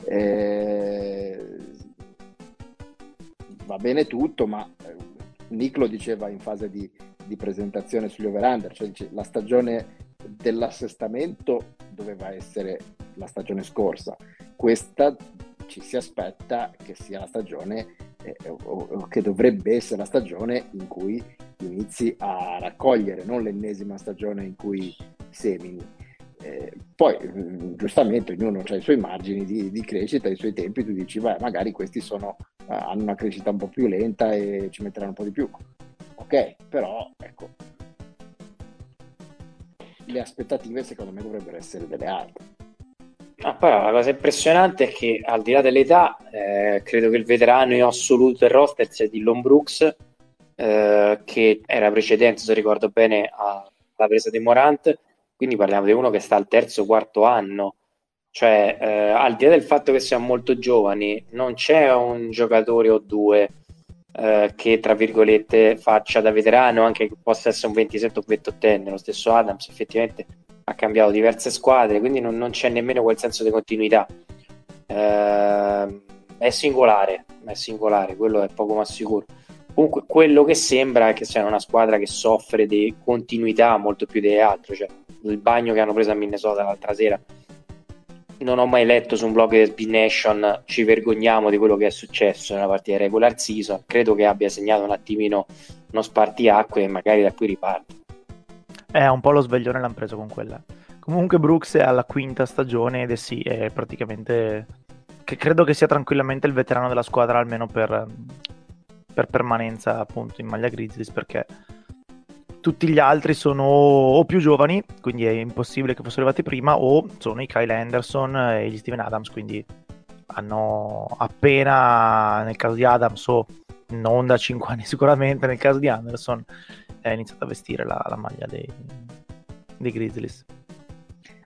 eh, va bene tutto, ma eh, Nick lo diceva in fase di, di presentazione sugli over-under, cioè la stagione dell'assestamento doveva essere la stagione scorsa. Questa ci si aspetta che sia la stagione eh, o- o che dovrebbe essere la stagione in cui inizi a raccogliere, non l'ennesima stagione in cui semini. Eh, poi mm, giustamente ognuno ha i suoi margini di, di crescita, i suoi tempi, tu dici, beh, magari questi sono, eh, hanno una crescita un po' più lenta e ci metteranno un po' di più. Ok, però ecco, le aspettative secondo me dovrebbero essere delle altre. Ah, però la cosa impressionante è che al di là dell'età, eh, credo che il veterano in assoluto del roster sia Dillon Brooks, eh, che era precedente, se ricordo bene, alla presa di Morant, quindi parliamo di uno che sta al terzo quarto anno. Cioè, eh, al di là del fatto che siamo molto giovani, non c'è un giocatore o due eh, che, tra virgolette, faccia da veterano, anche che possa essere un 27 o 28enne. Lo stesso Adams effettivamente ha cambiato diverse squadre, quindi non, non c'è nemmeno quel senso di continuità. Ehm, è singolare, è singolare, quello è poco ma sicuro. Comunque, quello che sembra è che sia una squadra che soffre di continuità molto più delle altre. Cioè, il bagno che hanno preso a Minnesota l'altra sera. Non ho mai letto su un blog di SB Nation ci vergogniamo di quello che è successo nella partita regular season. Credo che abbia segnato un attimino uno spartiacque e magari da qui riparte. Eh, un po' lo sveglione l'hanno preso con quella. Comunque Brooks è alla quinta stagione ed è sì, è praticamente... Che credo che sia tranquillamente il veterano della squadra, almeno per, per permanenza appunto in maglia Grizzlies, perché tutti gli altri sono o più giovani, quindi è impossibile che fossero arrivati prima, o sono i Kyle Anderson e gli Steven Adams, quindi hanno appena, nel caso di Adams, o non da 5 anni sicuramente, nel caso di Anderson, è iniziato a vestire la, la maglia dei, dei Grizzlies.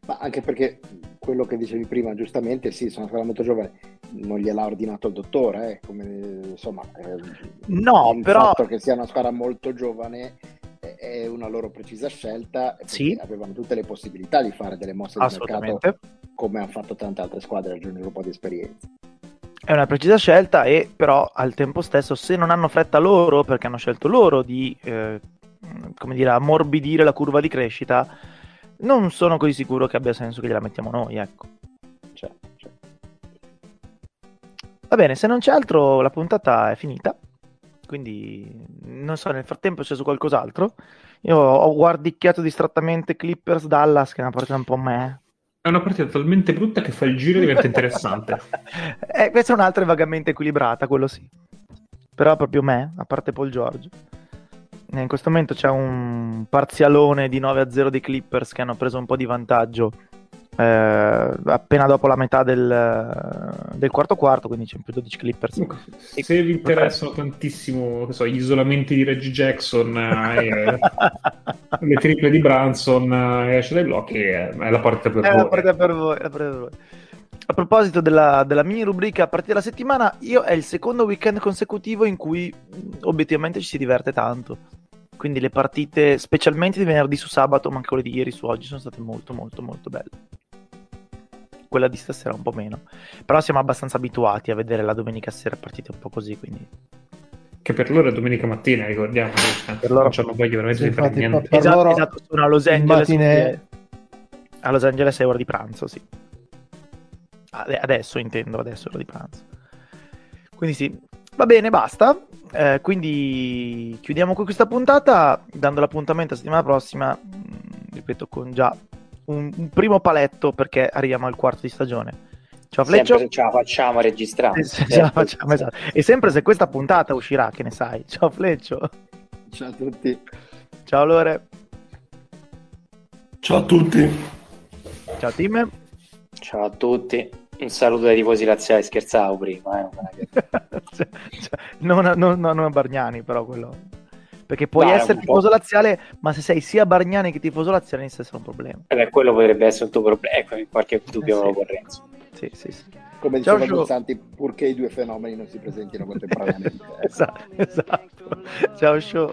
Ma anche perché quello che dicevi prima, giustamente, sì, sono una squadra molto giovane, non gliel'ha ordinato il dottore, eh, come, insomma, eh, No, il però- fatto che sia una squadra molto giovane è- una loro precisa scelta, Sì. avevano tutte le possibilità di fare delle mosse di mercato come hanno fatto tante altre squadre, aggiungere un po' di esperienza. È una precisa scelta e però al tempo stesso se non hanno fretta loro, perché hanno scelto loro di, eh, come dire, ammorbidire la curva di crescita, non sono così sicuro che abbia senso che gliela mettiamo noi, ecco. Cioè, cioè, Va bene, se non c'è altro la puntata è finita, quindi non so, nel frattempo c'è su qualcos'altro. Io ho guardicchiato distrattamente Clippers Dallas, che è una partita un po' me. È una partita talmente brutta che fa il giro e diventa interessante. eh, questa è un'altra vagamente equilibrata, quello sì. Però proprio me, a parte Paul George. In questo momento c'è un parzialone di 9-0 dei Clippers che hanno preso un po' di vantaggio eh, appena dopo la metà del, del quarto quarto, quindi c'è più 12 Clippers. Comunque, se vi interessano tantissimo che so, gli isolamenti di Reggie Jackson eh, e le triple di Branson eh, e esce dai blocchi, è, è la partita per È voi. la partita per voi, è la partita per voi. A proposito della, della mini rubrica a partita della settimana, io è il secondo weekend consecutivo in cui mh, obiettivamente ci si diverte tanto. Quindi le partite, specialmente di venerdì su sabato, ma anche quelle di ieri su oggi, sono state molto molto molto belle. Quella di stasera un po' meno. Però siamo abbastanza abituati a vedere la domenica sera partite un po' così, quindi che per loro è domenica mattina, ricordiamo, cioè, Per loro- non c'hanno voglia veramente Sì, di fare niente. Per esatto, loro esatto, sono a Los Angeles. matinee- A Los Angeles è ora di pranzo, sì. Ade- Adesso intendo, adesso è ora di pranzo. Quindi sì, va bene, basta. Eh, quindi chiudiamo con questa puntata, dando l'appuntamento la settimana prossima, mh, ripeto, con già un, un primo paletto perché arriviamo al quarto di stagione. Ciao Sempre Fleccio. se ce la facciamo registrare. E se ce la facciamo, esatto. E sempre se questa puntata uscirà, che ne sai. Ciao Fleccio. Ciao a tutti. Ciao Lore. Ciao a tutti. Ciao Tim. Ciao a tutti. Un saluto ai tifosi laziali, scherzavo prima. Eh, Cioè, cioè, non, a- non- non a Bargnani, però quello. Perché puoi Dai, essere un po'. tifoso laziale, ma se sei sia Bargnani che tifoso laziale inizia a essere un problema. Eh beh, quello potrebbe essere un tuo problema. Ecco, qualche dubbio Eh, me lo sì. Sì, sì, sì. Come Ciao, diceva Gio. Guzzanti, purché i due fenomeni non si presentino contemporaneamente. Eh, Esatto, esatto. Ciao show.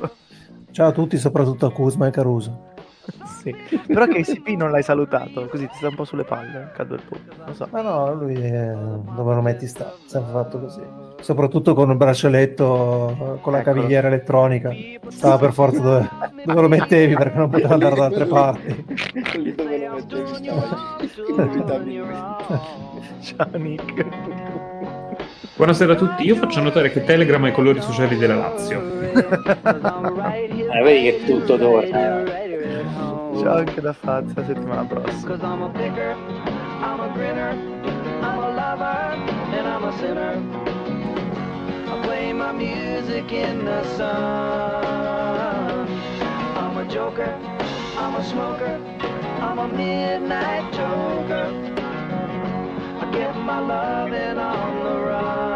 Ciao a tutti, soprattutto a Kuzma e Caruso. Sì. Però KCP non l'hai salutato, così ti sta un po' sulle palle. Cado il pubblico. Non so. Ma no, lui è... dove lo metti sta, sempre fatto così. Soprattutto con il braccialetto, con la Eccolo. cavigliera elettronica. Stava per forza dove, dove lo mettevi perché non poteva andare da altre parti. Lì dove lo mettevi stava. Ciao Nick. Buonasera a tutti, io faccio notare che Telegram ha i colori sociali della Lazio. Eh, vedi che tutto torna. Anche da settimana prossima. Cause I'm a I'm a grinner, I'm a lover, and I'm a sinner. I play my music in the sun. I'm a joker, I'm a smoker, I'm a midnight joker. I get my loving on the run.